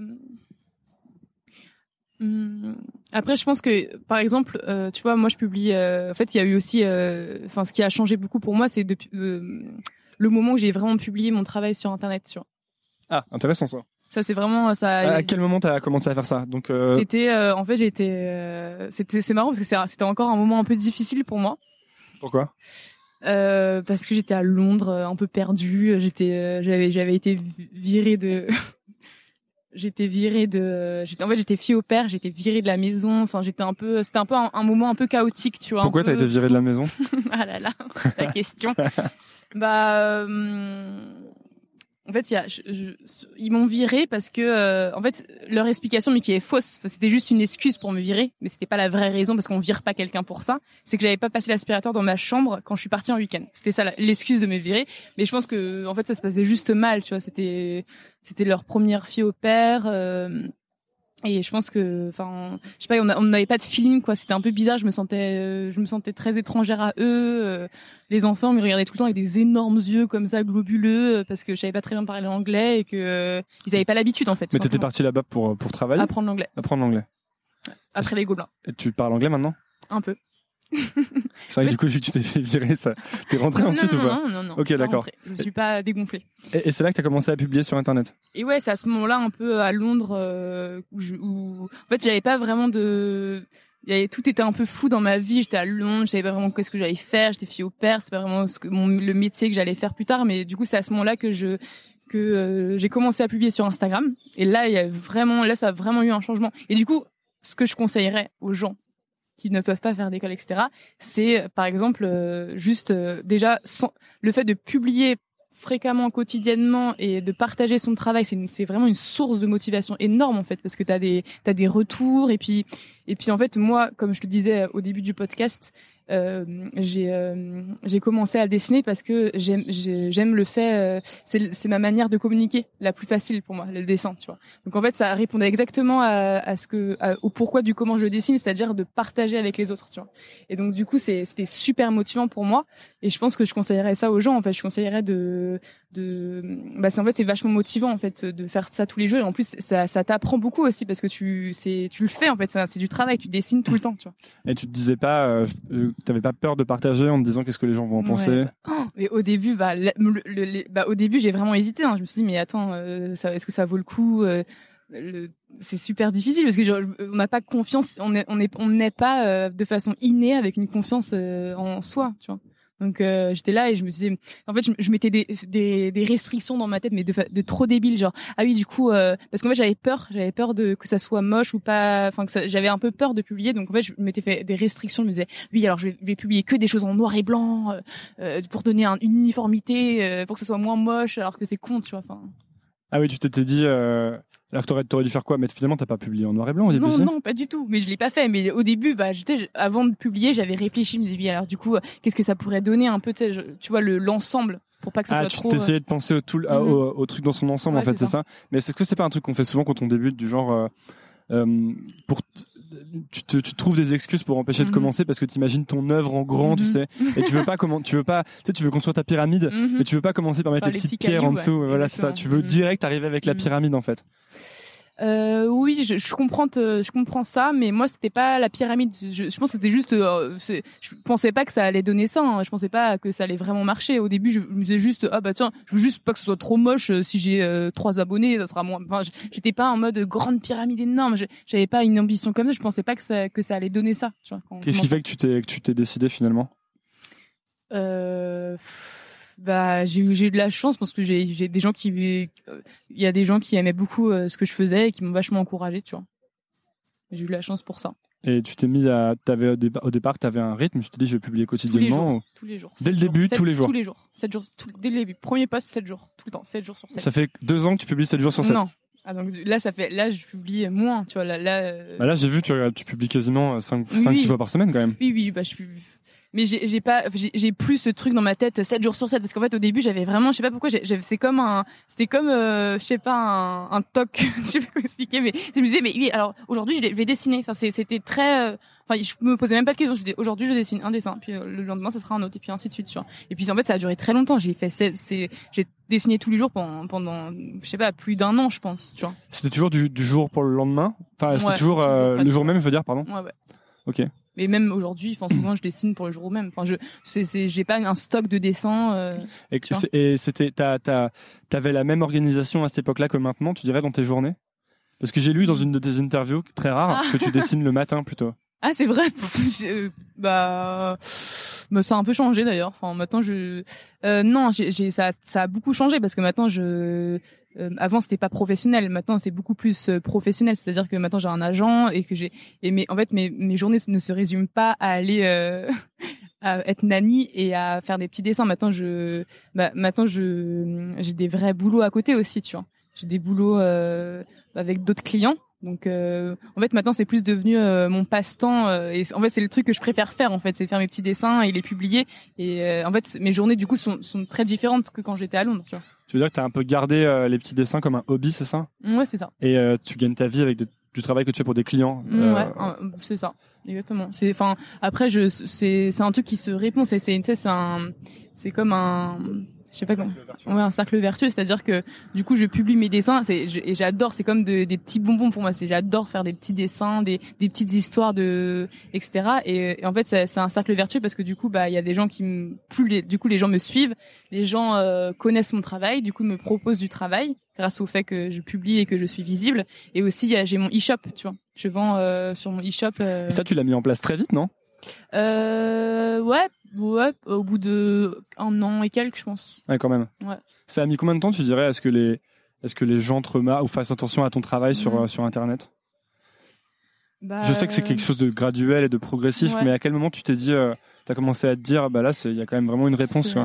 S1: hum, Après, je pense que, par exemple, euh, tu vois, moi, je publie. euh, en fait, il y a eu aussi, euh, enfin, ce qui a changé beaucoup pour moi, c'est depuis euh, le moment où j'ai vraiment publié mon travail sur Internet. Tu vois.
S3: Ah, intéressant ça.
S1: Ça, c'est vraiment ça.
S3: À quel moment t'as commencé à faire ça? Donc, euh,
S1: C'était, euh, en fait, j'ai été, euh, c'était, c'est marrant parce que c'était encore un moment un peu difficile pour moi.
S3: pourquoi?
S1: Euh, parce que j'étais à Londres, euh, un peu perdue. J'étais, euh, j'avais, j'avais été vi- virée de, j'étais virée de, j'étais, en fait, j'étais fille au père, j'étais virée de la maison. Enfin, j'étais un peu, c'était un peu un, un moment un peu chaotique, tu vois.
S3: Pourquoi t'as été viré de la maison?
S1: Ah là là, la question. bah, euh, en fait, y a, je- je- ils m'ont viré parce que, euh, en fait, leur explication, mais qui est fausse. C'était juste une excuse pour me virer, mais c'était pas la vraie raison parce qu'on vire pas quelqu'un pour ça. C'est que j'avais pas passé l'aspirateur dans ma chambre quand je suis partie en week-end. C'était ça l'excuse de me virer. Mais je pense que, en fait, ça se passait juste mal, tu vois. C'était, c'était leur première fille au père. euh, et je pense que, enfin, je sais pas, on n'avait pas de feeling, quoi. C'était un peu bizarre. Je me sentais, euh, je me sentais très étrangère à eux. euh, les enfants me regardaient tout le temps avec des énormes yeux comme ça, globuleux, euh, parce que je savais pas très bien parler anglais et que euh, ils avaient pas l'habitude, en fait.
S3: Mais t'étais parti là-bas pour, pour travailler?
S1: Apprendre l'anglais.
S3: Apprendre l'anglais.
S1: Après les gobelins.
S3: Et tu parles anglais maintenant?
S1: Un peu.
S3: C'est vrai que du coup, vu que tu t'es fait virer, ça... t'es rentré
S1: non,
S3: ensuite
S1: non,
S3: ou pas
S1: non, non, non,
S3: Ok, d'accord.
S1: Je me suis pas dégonflée.
S3: Et, et c'est là que t'as commencé à publier sur Internet?
S1: Et ouais, c'est à ce moment-là, un peu à Londres, euh, où, je, où, en fait, j'avais pas vraiment de, il y avait, tout était un peu flou dans ma vie. J'étais à Londres, je savais pas vraiment qu'est-ce que j'allais faire. J'étais fille au père, c'est pas vraiment ce que, mon, le métier que j'allais faire plus tard. Mais du coup, c'est à ce moment-là que je, que euh, j'ai commencé à publier sur Instagram. Et là, il y a vraiment, là, ça a vraiment eu un changement. Et du coup, ce que je conseillerais aux gens qui ne peuvent pas faire d'école, etc., c'est par exemple euh, juste euh, déjà sans- le fait de publier fréquemment, quotidiennement et de partager son travail, c'est vraiment une source de motivation énorme en fait parce que tu as des t'as des retours et puis et puis en fait moi comme je te disais au début du podcast, euh, j'ai euh, j'ai commencé à dessiner parce que j'aime j'ai- j'aime le fait euh, c'est ma manière de communiquer la plus facile pour moi le dessin tu vois. Donc en fait ça répondait exactement à, ce que à- au pourquoi du comment je dessine c'est-à-dire de partager avec les autres tu vois. Et donc du coup c'était super motivant pour moi. Et je pense que je conseillerais ça aux gens en fait. Je conseillerais de de bah c'est en fait c'est vachement motivant en fait de faire ça tous les jours et en plus ça ça t'apprend beaucoup aussi parce que tu c'est tu le fais en fait c'est du travail tu dessines tout le temps tu vois
S3: Et tu te disais pas, euh, euh, t'avais pas peur de partager en te disant qu'est-ce que les gens vont en penser?
S1: Ouais. Oh, mais au début, bah, le- le- le- bah, au début, j'ai vraiment hésité. hein. Je me suis dit, mais attends, euh, est-ce que ça vaut le coup euh, C'est super difficile parce que genre, on n'a pas confiance, on est, on n'est pas de façon innée avec une confiance en soi, tu vois. Donc euh, j'étais là et je me disais, en fait, je, je mettais des, des, des restrictions dans ma tête, mais de, de trop débile, genre ah oui, du coup, euh, parce qu'en fait j'avais peur, j'avais peur de que ça soit moche ou pas, enfin que j'avais un peu peur de publier, donc en fait je m'étais fait des restrictions, je me disais oui, alors je vais, je vais publier que des choses en noir et blanc euh, euh, pour donner un- une uniformité, euh, pour que ça soit moins moche, alors que c'est con, tu vois. Enfin,
S3: Ah oui, tu t'étais dit, euh, alors que t'aurais, dû faire quoi? Mais finalement, t'as pas publié en noir et blanc au début
S1: non, non, pas du tout. Mais je l'ai pas fait. Mais au début, bah, avant de publier, j'avais réfléchi, je me disais alors du coup, euh, qu'est-ce que ça pourrait donner un peu, tu vois, le l'ensemble pour pas que ça
S3: Ah,
S1: soit
S3: tu
S1: trop.
S3: t'essayais de penser au, tout,
S1: Mhm.
S3: au, au truc dans son ensemble,
S1: Ouais,
S3: en fait,
S1: c'est
S3: c'est ça. Mais est-ce que c'est pas un truc qu'on fait souvent quand on débute, du genre, euh, euh, pour tu, te, tu trouves des excuses pour empêcher de
S1: Mhm.
S3: commencer parce que tu imagines ton œuvre en grand, tu
S1: Mhm.
S3: sais, et tu veux pas comment, tu veux pas, tu sais, tu veux construire ta pyramide,
S1: Mhm.
S3: mais tu veux pas commencer par mettre
S1: Par
S3: les
S1: les
S3: petites pierres en dessous.
S1: ouais,
S3: voilà, c'est ça. Tu veux direct arriver avec la pyramide, en fait.
S1: Euh, oui, je, je comprends, te- je comprends ça, mais moi c'était pas la pyramide. Je, je pense que c'était juste, euh, je pensais pas que ça allait donner ça. hein. Je pensais pas que ça allait vraiment marcher. Au début, je me disais juste, ah bah tiens, je veux juste pas que ce soit trop moche. euh, Si j'ai euh, trois abonnés, ça sera moins. Enfin, j'étais pas en mode grande pyramide énorme. J'avais pas une ambition comme ça. Je pensais pas que ça que ça allait donner ça.
S3: Qu'est-ce qui fait que tu t'es, que tu t'es décidé finalement?
S1: Euh, bah j'ai eu j'ai eu de la chance parce que j'ai j'ai des gens qui euh, il y a des gens qui aimaient beaucoup euh, ce que je faisais et qui m'ont vachement encouragé tu vois j'ai eu de la chance pour ça
S3: Et tu t'es mis à, t'avais au, dépa- au départ, t'avais un rythme. Je te dis, je vais publier
S1: tous les
S3: quotidiennement.
S1: jours tous les jours
S3: Dès le
S1: jours.
S3: début,
S1: Sept-
S3: tous les jours.
S1: tous les jours 7 jours tout- dès le début premier post 7 jours tout le temps 7 jours sur 7
S3: Ça fait deux ans que tu publies 7 jours sur 7.
S1: non ah, donc là ça fait là je publie moins tu vois là là euh,
S3: Bah là, j'ai vu, tu, tu publies quasiment 5,
S1: Oui,
S3: 5
S1: oui.
S3: 6 fois par semaine quand même.
S1: oui oui bah je publie mais j'ai pas j'ai plus ce truc dans ma tête 7 jours sur 7 parce qu'en fait au début j'avais vraiment je sais pas pourquoi c'est comme un c'était comme euh, je sais pas un, un toc je sais pas comment expliquer mais je me disais mais oui alors aujourd'hui je vais dessiner. Enfin c'était très euh, enfin je me posais même pas de questions. Je disais aujourd'hui je dessine un dessin puis euh, le lendemain ça sera un autre et puis ainsi de suite tu vois. Et puis en fait ça a duré très longtemps. J'ai fait c'est j'ai dessiné tous les jours pendant pendant je sais pas plus d'un an je pense tu vois.
S3: C'était toujours du, du jour pour le lendemain? Enfin, c'était
S1: Ouais,
S3: toujours,
S1: toujours,
S3: le jour même, je veux dire, pardon?
S1: ouais ouais.
S3: Ok.
S1: Mais même aujourd'hui enfin souvent je dessine pour le jour même enfin je c'est j'ai pas un stock de dessins euh,
S3: Et, c'était, t'avais la même organisation à cette époque-là que maintenant, tu dirais, dans tes journées? Parce que j'ai lu dans une de tes interviews, très rare,
S1: Ah.
S3: que tu dessines le matin plutôt.
S1: Ah c'est vrai. Je- bah, bah, ça a un peu changé d'ailleurs. Enfin maintenant je euh, non j'ai ça ça a beaucoup changé parce que maintenant je euh, avant c'était pas professionnel. Maintenant c'est beaucoup plus euh, professionnel. C'est-à-dire que maintenant j'ai un agent et que j'ai et mes en fait mes mes journées ne se résument pas à aller euh, à être nanny et à faire des petits dessins. Maintenant je bah, maintenant je j'ai des vrais boulots à côté aussi tu vois. J'ai des boulots euh, avec d'autres clients. Donc euh, en fait maintenant c'est plus devenu euh, mon passe-temps euh, et en fait c'est le truc que je préfère faire en fait c'est faire mes petits dessins et les publier et en fait mes journées du coup sont, sont très différentes que quand j'étais à Londres tu vois.
S3: Tu veux dire que t'as un peu gardé les petits dessins comme un hobby, c'est ça?
S1: Ouais c'est ça.
S3: Et tu gagnes ta vie avec des- du travail que tu fais pour des clients. euh,
S1: Ouais c'est ça exactement. C'est enfin après je c'est c'est un truc qui se répond c'est c'est tu sais, c'est un c'est comme un je sais pas comment Ouais, un cercle vertueux, c'est-à-dire que du coup, je publie mes dessins c'est, je- et j'adore. C'est comme de- des petits bonbons pour moi. C'est j'adore faire des petits dessins, des, des petites histoires de etc. Et, et en fait, c'est, c'est un cercle vertueux parce que du coup, bah, il y a des gens qui me, plus les, du coup, les gens me suivent, les gens euh, connaissent mon travail, du coup, me proposent du travail grâce au fait que je publie et que je suis visible. Et aussi, il y a- j'ai mon e-shop, tu vois. Je vends euh, sur mon e-shop. euh,
S3: Ça, tu l'as mis en place très vite, non?
S1: Euh, ouais, ouais, au bout de un an et quelques, je pense.
S3: Ouais, quand même.
S1: Ouais.
S3: Ça a mis combien de temps, tu dirais Est-ce que les, est-ce que les gens te remarquent ou fassent attention à ton travail sur,
S1: Mhm.
S3: euh, sur Internet?
S1: Bah,
S3: Je sais que c'est quelque chose de graduel et de progressif,
S1: Ouais.
S3: mais à quel moment tu t'es dit, euh, t'as commencé à te dire, bah là, c'est- il y a quand même vraiment une réponse,
S1: euh,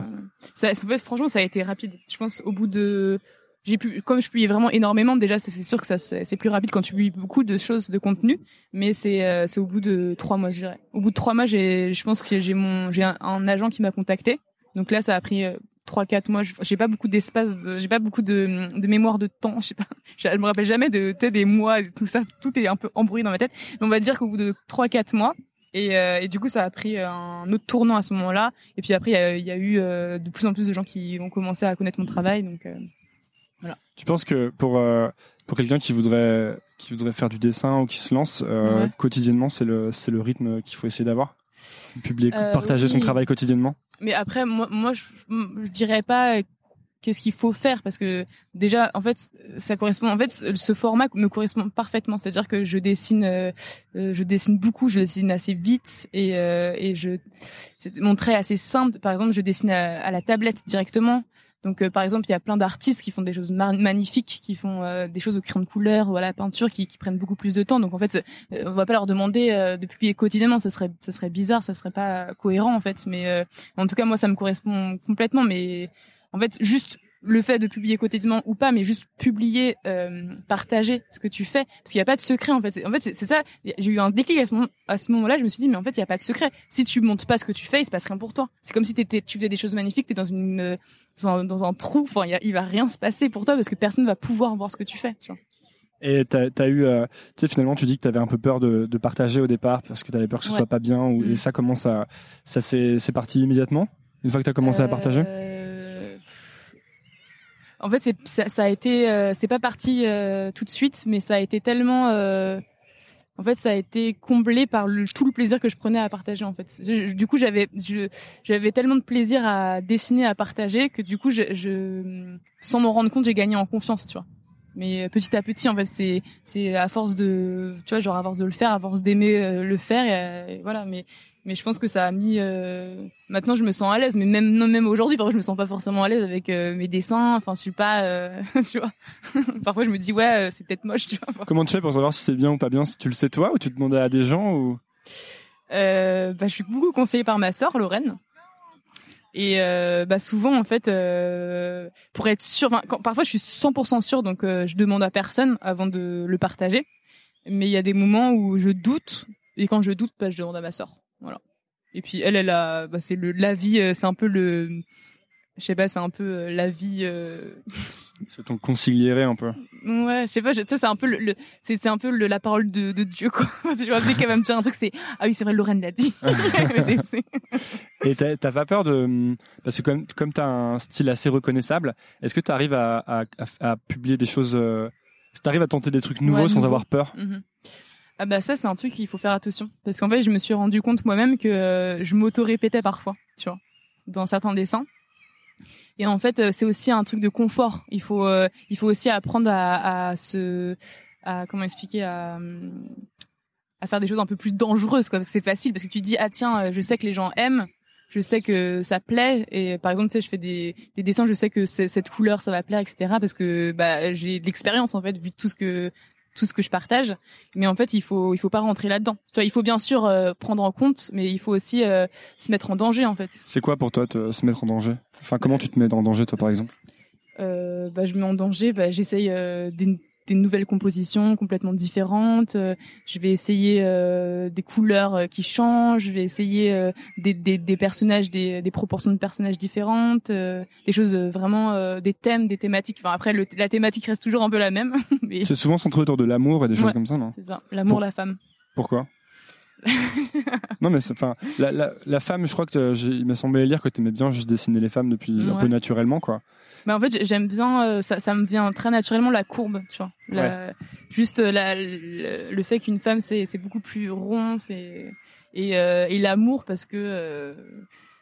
S1: Ça, en fait, franchement, ça a été rapide. Je pense au bout de, j'ai pu, comme je publie vraiment énormément, déjà, c'est sûr que ça, c'est plus rapide quand tu publies beaucoup de choses, de contenu. Mais c'est, euh, au bout de trois mois, je dirais. Au bout de trois mois, j'ai, je pense que j'ai mon, j'ai un, agent qui m'a contacté. Donc là, ça a pris euh, trois, quatre mois. J'ai pas beaucoup d'espace, de- j'ai pas beaucoup de, mémoire de temps. Je sais pas. Je, me rappelle jamais de, des mois, et tout ça. Tout est un peu embrouillé dans ma tête. Mais on va dire qu'au bout de trois, quatre mois. Et, euh, et du coup, ça a pris un autre tournant à ce moment-là. Et puis après, il y a, il y a eu euh, de plus en plus de gens qui ont commencé à connaître mon travail. Donc, euh,
S3: Tu penses que pour, euh, pour quelqu'un qui voudrait, qui voudrait faire du dessin ou qui se lance, euh,
S1: Ouais.
S3: quotidiennement, c'est le, c'est le rythme qu'il faut essayer d'avoir? Publier,
S1: Euh,
S3: partager son travail quotidiennement?
S1: Mais après, moi, moi, je, je dirais pas qu'est-ce qu'il faut faire parce que déjà, en fait, ça correspond. En fait, ce format me correspond parfaitement. C'est-à-dire que je dessine, euh, euh, je dessine beaucoup, je dessine assez vite et euh, et je mon trait est assez simple. Par exemple, je dessine à, à la tablette directement. Donc, euh, par exemple, il y a plein d'artistes qui font des choses ma- magnifiques, qui font euh, des choses au crayon de couleur ou à la peinture, qui, prennent beaucoup plus de temps. Donc, en fait, euh, on va pas leur demander de publier quotidiennement. Ça serait, ça serait bizarre, ça serait pas cohérent en fait. Mais en tout cas, moi, ça me correspond complètement. Mais en fait, juste le fait de publier quotidiennement ou pas, mais juste publier, euh, partager ce que tu fais, parce qu'il n'y a pas de secret en fait. En fait, c'est ça. J'ai eu un déclic à ce moment, à ce moment-là. Je me suis dit, mais en fait, il n'y a pas de secret. Si tu montes pas ce que tu fais, il se passe rien pour toi. C'est comme si t'étais, tu faisais des choses magnifiques, t'es dans une, euh, dans un, dans un trou. Enfin, il y a- il va rien se passer pour toi parce que personne va pouvoir voir ce que tu fais. Tu vois.
S3: Et t'as as eu, euh, tu sais, finalement, tu dis que t'avais un peu peur de, de partager au départ parce que t'avais peur que ce
S1: Ouais.
S3: soit pas bien. Ou,
S1: Mm.
S3: Et ça, comment ça, ça c'est c'est parti immédiatement une fois que t'as commencé à partager?
S1: Euh, En fait, c'est ça, ça a été, euh, c'est pas parti euh, tout de suite, mais ça a été tellement, euh, en fait, ça a été comblé par le, tout le plaisir que je prenais à partager. En fait, du coup, j'avais, je- j'avais tellement de plaisir à dessiner, à partager, que du coup, je, sans m'en rendre compte, j'ai gagné en confiance, tu vois. Mais euh, petit à petit, en fait, c'est, c'est à force de, tu vois, genre à force de le faire, à force d'aimer euh, le faire, et, euh, voilà. Mais mais je pense que ça a mis euh, maintenant je me sens à l'aise. Mais même non, même aujourd'hui parfois je me sens pas forcément à l'aise avec euh, mes dessins. Enfin je suis pas euh, tu vois. Parfois je me dis ouais c'est peut-être moche tu vois.
S3: Comment tu fais pour savoir si c'est bien ou pas bien? Si tu le sais toi ou tu demandais à des gens ou?
S1: Bah, je suis beaucoup conseillée par ma sœur Lorraine. Et bah souvent en fait pour être sûr quand, parfois je suis 100% sûre donc je demande à personne avant de le partager. Mais il y a des moments où je doute. Et quand je doute bah, je demande à ma sœur voilà Et puis elle, elle a, bah, c'est le la vie, euh, c'est un peu le, je sais pas, c'est un peu euh, la vie. Euh...
S3: C'est ton consigliéré un peu.
S1: Ouais, je sais pas, c'est un peu le, le c'est c'est un peu le, la parole de, de Dieu quoi. tu vois, dès qu'elle va me dire un truc, c'est ah oui, c'est vrai, Lorraine l'a dit.
S3: Et t'as t'as pas peur de parce que comme comme t'as un style assez reconnaissable, est-ce que t'arrives à, à, à, à publier des choses, euh, t'arrives à tenter des trucs nouveaux
S1: Ouais,
S3: sans avoir peur?
S1: Mhm. Ah bah ça c'est un truc qu'il faut faire attention parce qu'en fait je me suis rendu compte moi-même que euh, je m'auto-répétais parfois, tu vois, dans certains dessins. Et en fait euh, c'est aussi un truc de confort. Il faut euh, il faut aussi apprendre à, se à comment expliquer à à faire des choses un peu plus dangereuses quoi. C'est facile parce que tu dis ah tiens je sais que les gens aiment, je sais que ça plaît et par exemple tu sais je fais des des dessins je sais que cette couleur ça va plaire etc parce que bah j'ai de l'expérience en fait vu tout ce que tout ce que je partage mais en fait il faut il faut pas rentrer là-dedans. Tu vois il faut bien sûr euh, prendre en compte mais il faut aussi euh, se mettre en danger en fait.
S3: C'est quoi pour toi te, se mettre en danger? Enfin, comment tu te mets en danger toi par exemple?
S1: Euh, bah, je me mets en danger bah, j'essaye euh, des, des nouvelles compositions complètement différentes euh, je vais essayer euh, des couleurs euh, qui changent je vais essayer euh, des, des, des personnages des, des proportions de personnages différentes euh, des choses euh, vraiment euh, des thèmes des thématiques. Enfin après le, la thématique reste toujours un peu la même mais
S3: C'est souvent centré autour de l'amour et des choses
S1: Ouais.
S3: comme ça, non?
S1: c'est ça. L'amour
S3: Pour-
S1: la femme.
S3: Pourquoi? Non, mais enfin, la, la, la femme, je crois que j'ai- il m'a semblé lire que t'aimais bien juste dessiner les femmes depuis un peu naturellement, quoi.
S1: Mais en fait, j'ai- j'aime bien, euh, ça, ça me vient très naturellement la courbe, tu vois. La- Juste euh, la, le, le fait qu'une femme, c'est c'est beaucoup plus rond, c'est et, euh, et l'amour parce que euh,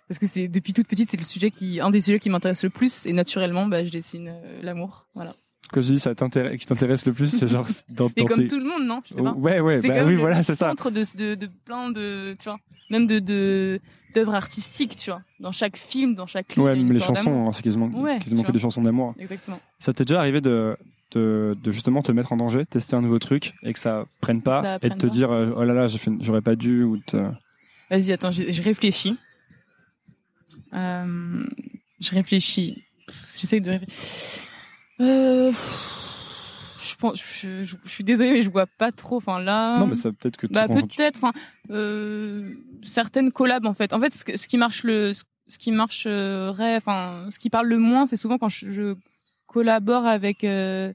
S1: parce que c'est depuis toute petite, c'est le sujet qui, un des sujets qui m'intéresse le plus et naturellement, bah, je dessine euh, l'amour, voilà.
S3: Quand je dis ça t'intéresse, qui t'intéresse le plus, c'est genre dans,
S1: Et
S3: dans
S1: comme
S3: tes-
S1: tout le monde, non pas.
S3: Ouais, ouais, bah oui,
S1: le
S3: voilà, c'est ça.
S1: centre de, de, de plein de, tu vois, même de de d'œuvres artistiques, tu vois. Dans chaque film, dans chaque clip,
S3: Ouais, même les chansons, hein, c'est quasiment,
S1: Ouais,
S3: quasiment que des chansons d'amour.
S1: Exactement.
S3: Ça t'est déjà arrivé de, de, de justement te mettre en danger, tester un nouveau truc et que ça prenne pas
S1: Ça
S3: et de te
S1: pas.
S3: dire euh, oh là là, j'aurais pas dû ou te-
S1: Vas-y, attends, je, je réfléchis. Euh, je réfléchis. J'essaie de réfléchir. Euh, je pense, je, je, je suis désolée, mais je vois pas trop. Enfin là.
S3: Non, mais ça peut-être que
S1: Bah peut-être. Enfin, euh, certaines collabs en fait. En fait, ce, qui marche le, ce qui marcherait, enfin, ce qui parle le moins, c'est souvent quand je, je collabore avec euh,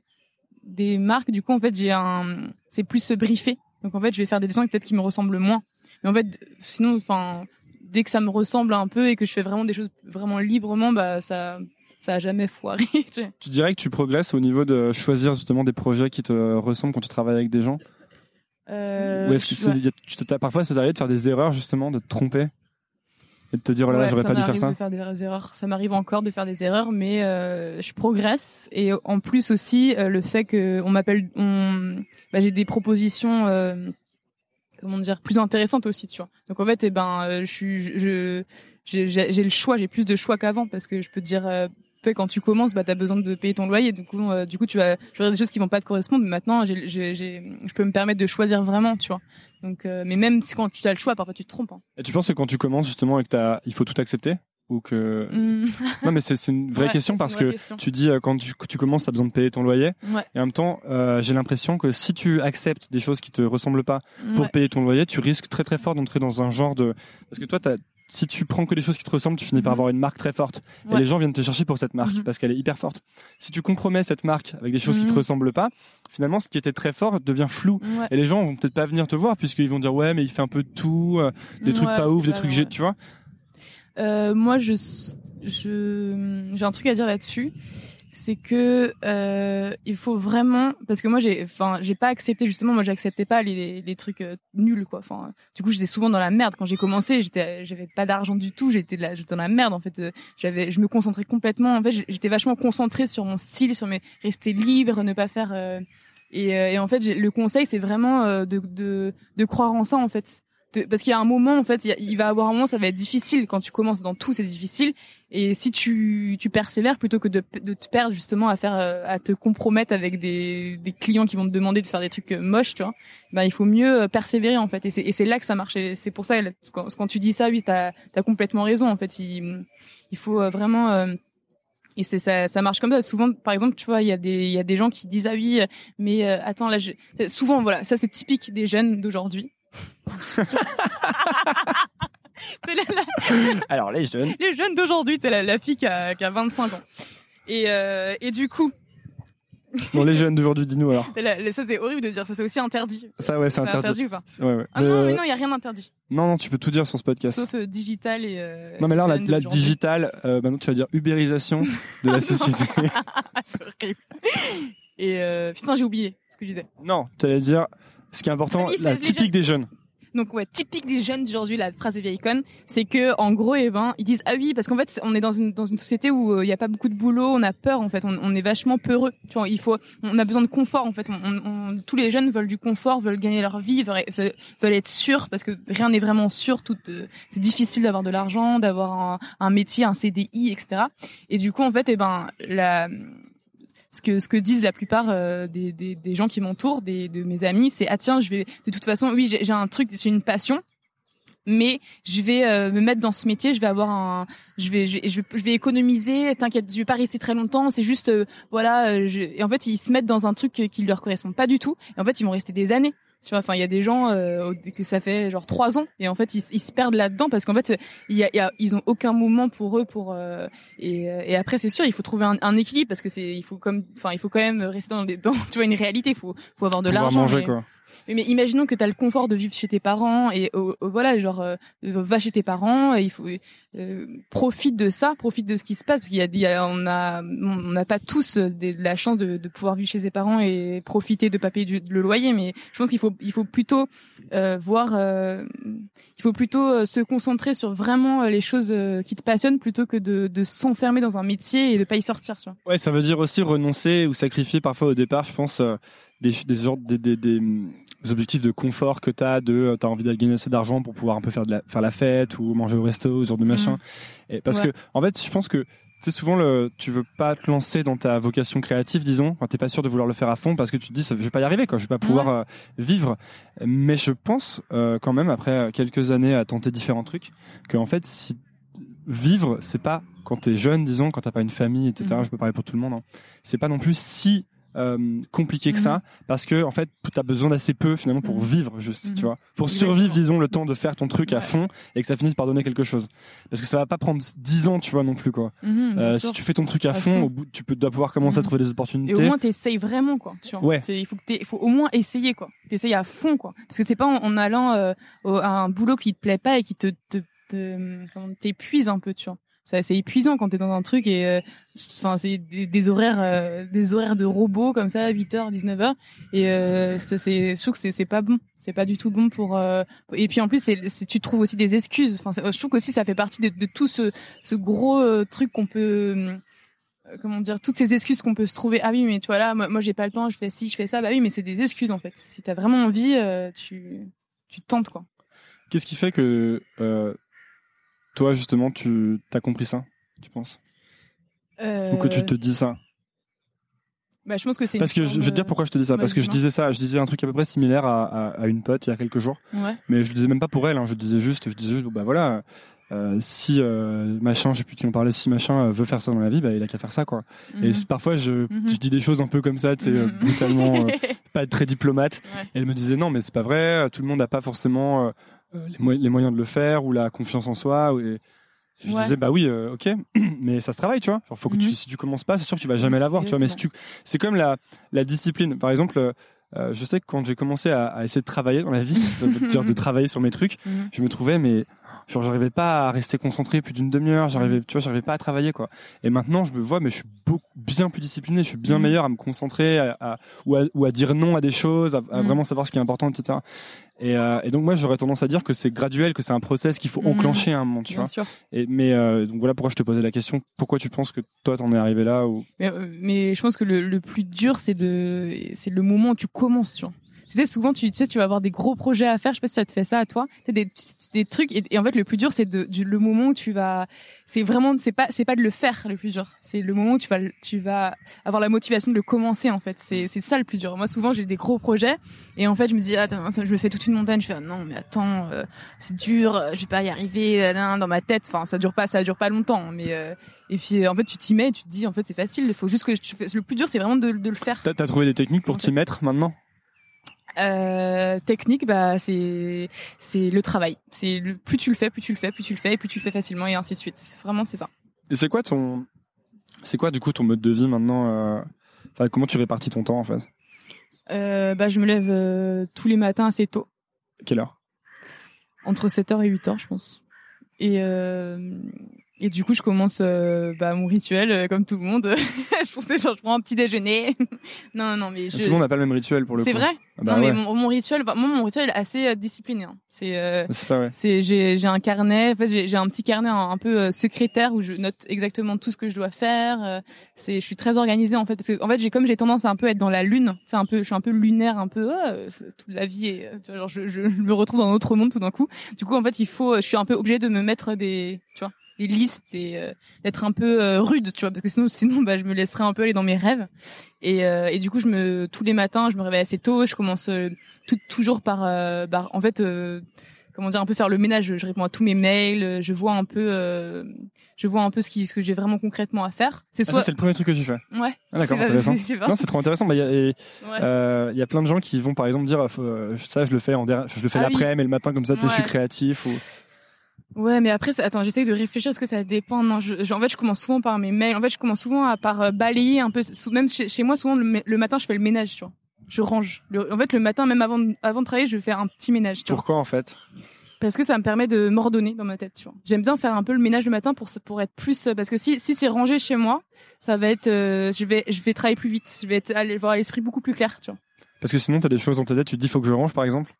S1: des marques. Du coup, en fait, j'ai un, c'est plus se briefer. Donc en fait, je vais faire des dessins peut-être qui me ressemblent moins. Mais en fait, sinon, enfin, dès que ça me ressemble un peu et que je fais vraiment des choses vraiment librement, bah ça, ça a jamais foiré. tu
S3: dirais que tu progresses au niveau de choisir justement des projets qui te ressemblent quand tu travailles avec des gens?
S1: Euh,
S3: Ou est-ce que tu te- parfois ça t'arrive de faire des erreurs justement, de te tromper et de te dire oh là là,
S1: Ouais,
S3: j'aurais pas dû faire ça?
S1: de faire des erreurs. Ça m'arrive encore de faire des erreurs, mais euh, je progresse. Et en plus aussi, euh, le fait que on m'appelle, on, bah, j'ai des propositions, euh, comment dire, plus intéressantes aussi, tu vois. Donc en fait, eh ben, je suis, je, j'ai, le choix, j'ai plus de choix qu'avant parce que je peux dire. Tu quand tu commences, bah, t'as besoin de payer ton loyer. Du coup, euh, du coup, tu vas, tu faire des choses qui vont pas te correspondre. Mais maintenant, j'ai, j'ai, j'ai- je peux me permettre de choisir vraiment, tu vois. Donc, euh, mais même si quand tu as le choix, parfois tu te trompes. Hein.
S3: Et tu penses que quand tu commences justement et que t'as, il faut tout accepter? Ou que
S1: Mm.
S3: non mais c'est, c'est une vraie
S1: Ouais,
S3: question parce
S1: vraie
S3: que
S1: question.
S3: tu dis euh, quand tu, tu commences t'as besoin de payer ton loyer
S1: Ouais.
S3: et en même temps euh, j'ai l'impression que si tu acceptes des choses qui te ressemblent pas pour
S1: Ouais.
S3: payer ton loyer tu risques très très fort d'entrer dans un genre de parce que toi t'as si tu prends que des choses qui te ressemblent, tu finis par
S1: Mhm.
S3: avoir une marque très forte. Et les gens viennent te chercher pour cette marque
S1: Mhm.
S3: parce qu'elle est hyper forte. Si tu compromets cette marque avec des choses qui te
S1: Mhm.
S3: ressemblent pas, finalement, ce qui était très fort devient flou.
S1: Ouais.
S3: Et les gens vont peut-être pas venir te voir puisqu'ils vont dire ouais, mais il fait un peu de tout, euh, des trucs
S1: Ouais,
S3: pas ouf, des trucs tu vois.
S1: Euh, moi, je, je, j'ai un truc à dire là-dessus. C'est que euh, il faut vraiment parce que moi j'ai enfin j'ai pas accepté justement moi j'acceptais pas les, les trucs euh, nuls quoi. Enfin du coup j'étais souvent dans la merde. Quand j'ai commencé j'étais j'avais pas d'argent du tout. J'étais j'étais dans la merde en fait. Euh, j'avais je me concentrais complètement. En fait j'étais vachement concentrée sur mon style sur mes rester libre ne pas faire euh, et, et en fait le conseil c'est vraiment de, de de croire en ça en fait Parce qu'il y a un moment en fait il, va avoir un moment ça va être difficile quand tu commences dans tout c'est difficile et si tu, tu persévères plutôt que de, te perdre justement à faire euh, à te compromettre avec des, des clients qui vont te demander de faire des trucs euh, moches, tu vois, ben il faut mieux euh, persévérer en fait. Et c'est et c'est là que ça marche. Et c'est pour ça quand, tu dis ça, oui, t'as as complètement raison en fait. Il, il faut vraiment euh, et c'est ça, ça marche comme ça. Souvent, par exemple, tu vois, il y a des, il y a des gens qui disent ah oui, mais euh, attends là, je... souvent voilà, ça c'est typique des jeunes d'aujourd'hui. C'est la- la-
S3: Alors les jeunes.
S1: les jeunes d'aujourd'hui, c'est la, la fille qui a, qui a 25 ans. Et, euh, et du coup,
S3: Bon, les jeunes d'aujourd'hui, dis-nous alors.
S1: la- la- ça c'est horrible de dire ça, c'est aussi interdit.
S3: Ça, ouais, c'est interdit.
S1: ou pas
S3: Ouais, ouais.
S1: Ah
S3: Mais,
S1: non,
S3: euh,
S1: mais non, il y a rien d'interdit.
S3: non, non, tu peux tout dire sur ce podcast.
S1: Sauf euh, digital et. euh,
S3: Non, mais là, la
S1: d'aujourd'hui.
S3: digital. Maintenant, tu vas dire ubérisation de la société.
S1: Ah, c'est horrible. Et putain, j'ai oublié ce que je disais.
S3: non, tu allais dire ce qui est important,
S1: Ah oui,
S3: la typique
S1: jeunes.
S3: des jeunes.
S1: Donc ouais, typique des jeunes d'aujourd'hui, la phrase de vieille conne, c'est que en gros, eh ben, ils disent ah oui, parce qu'en fait, on est dans une dans une société où euh, il y a pas beaucoup de boulot, on a peur en fait, on, on est vachement peureux. Tu vois, il faut, on a besoin de confort en fait. On, on- on- tous les jeunes veulent du confort, veulent gagner leur vie, veulent être sûrs parce que rien n'est vraiment sûr. Tout, euh, c'est difficile d'avoir de l'argent, d'avoir un, un métier, un CDI, etc. Et du coup, en fait, eh ben, la ce que ce que disent la plupart euh, des, des, gens qui m'entourent, des de mes amis, c'est ah tiens, je vais de toute façon, oui, j'ai j'ai un truc, c'est une passion, mais je vais euh, me mettre dans ce métier, je vais avoir un, je vais, je vais, économiser. T'inquiète, je vais pas rester très longtemps. C'est juste, euh, voilà. Et en fait, ils se mettent dans un truc qui leur correspond pas du tout. Et en fait, ils vont rester des années. Tu vois, enfin, il y a des gens euh, que ça fait genre trois ans, et en fait, ils, ils se perdent là-dedans parce qu'en fait, y a, y a- ils ont aucun moment pour eux pour. euh, et, euh, et après, c'est sûr, il faut trouver un, un équilibre parce que c'est, il faut comme, enfin, il faut quand même rester dans, les, dans tu vois, une réalité. Il faut, faut avoir de l'argent.
S3: manger,
S1: mais-
S3: quoi.
S1: Mais, mais imaginons que tu as le confort de vivre chez tes parents et euh, voilà, genre euh, va chez tes parents, et il faut euh, profite de ça, profite de ce qui se passe parce qu'il y a, y a- on a on n'a pas tous euh, des- de la chance de, de pouvoir vivre chez ses parents et profiter de pas payer du- le loyer, mais je pense qu'il faut il faut plutôt euh, voir euh, il faut plutôt se concentrer sur vraiment les choses qui te passionnent plutôt que de, de s'enfermer dans un métier et de pas y sortir, tu vois.
S3: Ouais, ça veut dire aussi renoncer ou sacrifier parfois au départ, je pense, des, des, des, objectifs de confort que t'as, de euh, t'as envie de gagner assez d'argent pour pouvoir un peu faire, de la, faire la fête ou manger au resto, ce genre de machin. Et parce
S1: Ouais.
S3: que, en fait, je pense que tu sais, souvent, le, tu veux pas te lancer dans ta vocation créative, disons, quand t'es pas sûr de vouloir le faire à fond parce que tu te dis, je vais pas y arriver, quoi, je vais pas pouvoir euh, vivre. Mais je pense, euh, quand même, après quelques années à tenter différents trucs, que en fait, si vivre, c'est pas quand t'es jeune, disons, quand t'as pas une famille, etc.
S1: Mhm.
S3: Je peux parler pour tout le monde. hein. C'est pas non plus si euh, compliqué que ça, parce que en fait, t'as besoin d'assez peu finalement pour
S1: Mhm.
S3: vivre, juste,
S1: Mhm.
S3: tu vois, pour survivre, disons, le temps de faire ton truc à fond et que ça finisse par donner quelque chose. Parce que ça va pas prendre 10 ans, tu vois, non plus, quoi.
S1: Mhm,
S3: Euh, si tu fais ton truc à,
S1: À
S3: fond,
S1: fond.
S3: au bout, tu peux dois pouvoir commencer à
S1: Mhm.
S3: trouver des
S1: Et
S3: opportunités.
S1: au moins t'essayes vraiment quoi. Tu vois.
S3: Ouais.
S1: Il faut que il faut au moins essayer quoi. T'essayes à fond quoi. Parce que c'est pas en, en allant euh, au- à un boulot qui te plaît pas et qui te te- te- t'épuise un peu tu vois. C'est épuisant quand t'es dans un truc et euh, enfin c'est des, horaires euh, des horaires de robots comme ça 8h 19h et euh, c'est je trouve que c'est pas bon. C'est pas du tout bon pour euh, et puis en plus c'est tu trouves aussi des excuses. Enfin je trouve qu'aussi ça fait partie de, de tout ce ce gros euh, truc qu'on peut comment dire toutes ces excuses qu'on peut se trouver. Ah oui mais tu vois là moi, moi j'ai pas le temps je fais ci je fais ça. Bah oui mais c'est des excuses en fait. Si t'as vraiment envie tu tu tentes quoi.
S3: Qu'est-ce qui fait que euh, toi, justement, tu as compris ça, tu penses? Ou que tu te dis ça?
S1: bah, je pense que c'est
S3: Parce que je, vais te dire pourquoi je te dis ça. Parce que je disais ça, je disais un truc à peu près similaire à, à, à une pote il y a quelques jours.
S1: euh, ouais
S3: Mais je le disais même pas pour elle, hein, je disais juste, je disais juste, bah voilà, euh, si euh, machin, je sais plus qui en parlait, si machin euh, veut faire ça dans la vie, bah il a qu'à faire ça quoi. Et
S1: Mhm.
S3: parfois je,
S1: Mhm.
S3: je dis des choses un peu comme ça, tu sais, euh,
S1: Mhm.
S3: brutalement, euh, pas très diplomate.
S1: Ouais.
S3: Et elle me disait non, mais c'est pas vrai, tout le monde n'a pas forcément euh, euh, les, mo- les moyens de le faire ou la confiance en soi. ou- Et, et je
S1: Ouais.
S3: disais bah oui, euh, ok, mais ça se travaille, tu vois. Genre faut que tu,
S1: Mhm.
S3: si tu commences pas, c'est sûr que tu vas jamais l'avoir, tu vois. Mais si tu, c'est comme la, la discipline. Par exemple, euh, euh, je sais que quand j'ai commencé à, à essayer de travailler dans la vie, de, de dire de travailler sur mes trucs,
S1: Mhm.
S3: je me trouvais mais genre j'arrivais pas à rester concentré plus d'une demi-heure, j'arrivais, tu vois, j'arrivais pas à travailler quoi. Et maintenant je me vois mais je suis beaucoup bien plus discipliné, je suis bien
S1: Mhm.
S3: meilleur à me concentrer, à, à- ou, à, ou à dire non à des choses, à, à
S1: Mhm.
S3: vraiment savoir ce qui est important, etc. Et, euh, et donc moi j'aurais tendance à dire que c'est graduel, que c'est un process qu'il faut
S1: Mhm.
S3: enclencher à un moment, tu
S1: bien
S3: vois.
S1: sûr
S3: Et, mais euh, donc voilà pourquoi je te posais la question, pourquoi tu penses que toi t'en es arrivé là ou
S1: mais, euh, mais je pense que le, le plus dur c'est de c'est le moment où tu commences tu vois tu sais souvent tu, tu sais tu vas avoir des gros projets à faire. Je sais pas si ça te fait ça à toi. Tu sais, des des trucs. Et, et en fait le plus dur c'est de le moment où tu vas c'est vraiment c'est pas c'est pas de le faire le plus dur. C'est le moment où tu vas tu vas avoir la motivation de le commencer en fait. C'est c'est ça le plus dur. Moi souvent j'ai des gros projets et en fait je me dis attends je me fais toute une montagne. Je fais ah non mais attends euh, c'est dur. Je vais pas y arriver euh, dans ma tête. Enfin ça dure pas ça dure pas longtemps. Mais euh, et puis euh, en fait tu t'y mets et tu te dis en fait c'est facile. Il faut juste que fais le plus dur c'est vraiment de, de le faire.
S3: T'as as trouvé des techniques pour
S1: En
S3: t'y mettre maintenant?
S1: Euh, technique, bah c'est c'est le travail. C'est plus tu le fais, plus tu le fais, plus tu le fais, et plus tu le fais facilement et ainsi de suite. Vraiment, c'est ça.
S3: Et c'est quoi ton, c'est quoi du coup ton mode de vie maintenant euh... Enfin, comment tu répartis ton temps en fait?
S1: Euh, Bah, je me lève euh, tous les matins assez tôt.
S3: Quelle heure?
S1: Entre 7h et 8h, je pense. Et euh, et du coup, je commence euh, bah, mon rituel euh, comme tout le monde. je pensais genre je prends un petit déjeuner. non, non, mais je.
S3: Tout le monde n'a pas le même rituel pour le.
S1: C'est vrai.
S3: Ah bah
S1: non, mais mon, mon rituel, bah, moi, mon rituel est assez euh, discipliné. hein. C'est euh,
S3: C'est ça ouais.
S1: c'est j'ai j'ai un carnet en fait j'ai un petit carnet un, un peu euh, secrétaire où je note exactement tout ce que je dois faire euh, c'est je suis très organisée en fait parce que en fait j'ai comme j'ai tendance à un peu être dans la lune c'est un peu je suis un peu lunaire un peu euh, c'est- toute la vie est tu vois, genre je, je me retrouve dans un autre monde tout d'un coup du coup en fait il faut je suis un peu obligée de me mettre des tu vois des listes et euh, d'être un peu euh, rude tu vois parce que sinon sinon bah je me laisserais un peu aller dans mes rêves et, euh, et du coup je me tous les matins je me réveille assez tôt je commence euh, tout, toujours par, euh, par en fait euh, comment dire un peu faire le ménage je, je réponds à tous mes mails je vois un peu euh, je vois un peu ce qui ce que j'ai vraiment concrètement à faire c'est
S3: Ah,
S1: soit
S3: c'est le premier truc que tu fais.
S1: ouais
S3: Ah, d'accord,
S1: c'est-
S3: intéressant. Non, c'est trop intéressant. Bah, il y a- et,
S1: Ouais.
S3: euh, y a plein de gens qui vont par exemple dire, ça je le fais en der- je le fais
S1: Ah oui.
S3: l'après, mais le matin comme ça, tu es
S1: Ouais.
S3: je suis créatif. Ou...
S1: Ouais, mais après, attends, j'essaie de réfléchir. Est-ce que ça dépend Non, je, je- en fait, je commence souvent par mes mails. En fait, je commence souvent à par euh, balayer un peu. Même chez, chez moi, souvent le, ma- le matin, je fais le ménage, tu vois. Je range. Le- en fait, le matin, même avant, de- avant de travailler, je vais faire un petit ménage, tu vois.
S3: Pourquoi en fait?
S1: Parce que ça me permet de m'ordonner dans ma tête, tu vois. J'aime bien faire un peu le ménage le matin pour pour être plus parce que si si c'est rangé chez moi, ça va être euh, je vais je vais travailler plus vite, je vais être aller voir l'esprit beaucoup plus clair, tu vois.
S3: Parce que sinon, t'as des choses dans ta tête, tu te dis, faut que je range, par exemple.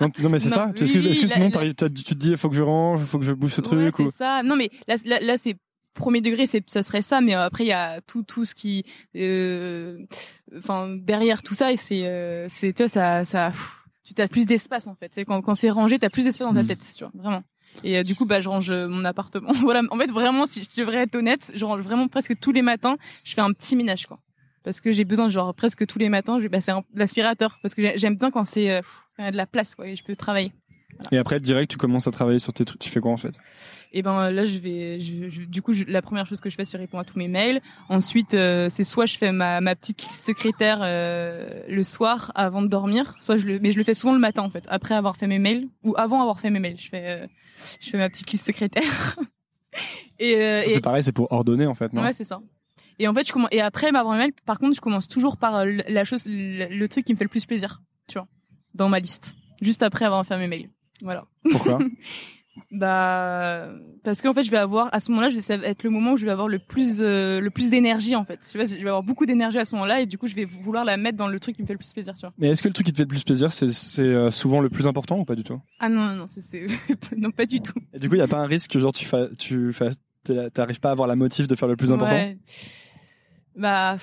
S3: non, tu- non, mais c'est ça. Est-ce que, sinon, t'as- tu te dis, faut que je range, faut que je bouge ce
S1: Ouais,
S3: truc
S1: c'est
S3: ou...
S1: ça. Non mais là là, là c'est premier degré, c'est ça serait ça mais euh, après il y a tout tout ce qui euh, enfin derrière tout ça et c'est euh, c'est tu vois ça ça pff, tu as plus d'espace en fait. C'est quand quand c'est rangé, tu as plus d'espace dans ta
S3: Mm.
S1: tête, tu vois, vraiment. Et euh, du coup, bah, je range mon appartement. voilà. En fait, vraiment, si je devrais être honnête, je range vraiment presque tous les matins. Je fais un petit ménage, quoi. Parce que j'ai besoin, genre, presque tous les matins, je vais passer l'aspirateur. Parce que j'ai- j'aime bien quand c'est, euh, de la place, quoi, et je peux travailler.
S3: Et après, direct, tu commences à travailler sur tes trucs. Tu fais quoi en fait?
S1: Et ben là, je vais, je, je- du coup, je- la première chose que je fais, c'est répondre à tous mes mails. Ensuite, euh, c'est soit je fais ma, ma petite liste secrétaire euh, le soir avant de dormir, soit je le, mais je le fais souvent le matin en fait, après avoir fait mes mails ou avant avoir fait mes mails. Je fais, euh, je fais ma petite liste secrétaire. et-
S3: C'est pareil, c'est pour ordonner en fait, non?
S1: Ouais, c'est ça. Et en fait, je commence, et après m'avoir mes mails, par contre, je commence toujours par euh, la chose, le, le truc qui me fait le plus plaisir, tu vois, dans ma liste, juste après avoir fait mes mails. Voilà.
S3: Pourquoi?
S1: Bah parce qu'en fait je vais avoir à ce moment-là, je- ça va être le moment où je vais avoir le plus euh, le plus d'énergie en fait. Je sais pas, je vais avoir beaucoup d'énergie à ce moment-là et du coup je vais vouloir la mettre dans le truc qui me fait le plus plaisir, tu vois.
S3: Mais est-ce que le truc qui te fait le plus plaisir, c'est euh, souvent le plus important ou pas du tout?
S1: Ah non non non, c'est non pas du tout.
S3: Et du coup, il y a pas un risque que genre tu fas, tu t'arrives pas à avoir la motive de faire le plus important?
S1: Ouais. Bah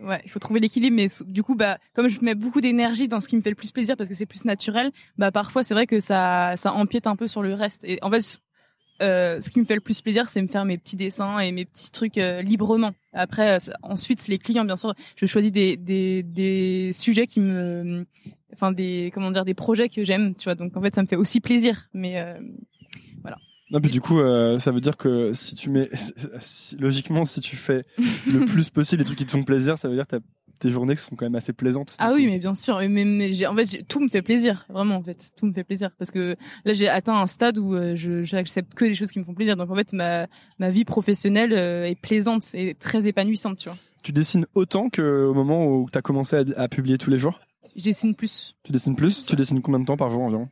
S1: ouais, il faut trouver l'équilibre mais du coup bah comme je mets beaucoup d'énergie dans ce qui me fait le plus plaisir parce que c'est plus naturel, bah parfois c'est vrai que ça ça empiète un peu sur le reste et en fait euh, ce qui me fait le plus plaisir, c'est me faire mes petits dessins et mes petits trucs euh, librement. Après, euh, ensuite, les clients, bien sûr, je choisis des, des, des sujets qui me, enfin des, comment dire, des projets que j'aime, tu vois. Donc en fait, ça me fait aussi plaisir. Mais euh,
S3: Non, puis du coup, euh, ça veut dire que si tu mets, si- logiquement, si tu fais le plus possible les trucs qui te font plaisir, ça veut dire que tes journées qui sont quand même assez plaisantes.
S1: ah oui,
S3: coup.
S1: mais bien sûr. Mais, mais en fait, tout me fait plaisir, vraiment. En fait, tout me fait plaisir parce que là, j'ai atteint un stade où euh, je j'accepte que les choses qui me font plaisir. Donc en fait, ma ma vie professionnelle euh, est plaisante et très épanouissante, tu vois.
S3: Tu dessines autant qu'au moment où t'as commencé à, à publier tous les jours?
S1: Je dessine plus.
S3: Tu dessines plus? Tu dessines combien de temps par jour environ?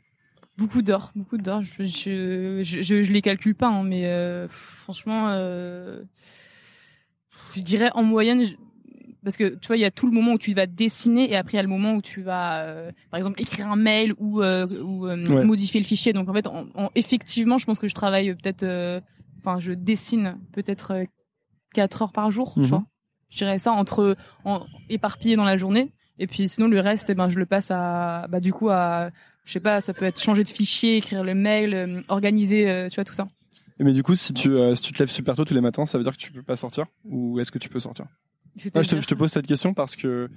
S1: Beaucoup d'heures, beaucoup d'heures. Je, je, je, je, je les calcule pas, hein, mais euh, franchement, euh, je dirais en moyenne, parce que tu vois, il y a tout le moment où tu vas dessiner et après il y a le moment où tu vas, euh, par exemple, écrire un mail ou, euh, ou euh,
S3: Ouais.
S1: modifier le fichier. Donc en fait, en, en- effectivement, je pense que je travaille peut-être, euh, enfin, je dessine peut-être euh, quatre heures par jour,
S3: Mhm.
S1: tu vois. Je dirais ça entre en, éparpillé dans la journée. Et puis sinon le reste, eh ben je le passe à, bah du coup à, je sais pas, ça peut être changer de fichier, écrire le mail, euh, organiser, euh, tu vois tout ça.
S3: Mais du coup, si tu, euh, si tu te lèves super tôt tous les matins, ça veut dire que tu peux pas sortir Ou est-ce que tu peux sortir? Ah, je, te,
S1: C'est-à-dire-
S3: je te pose cette question parce que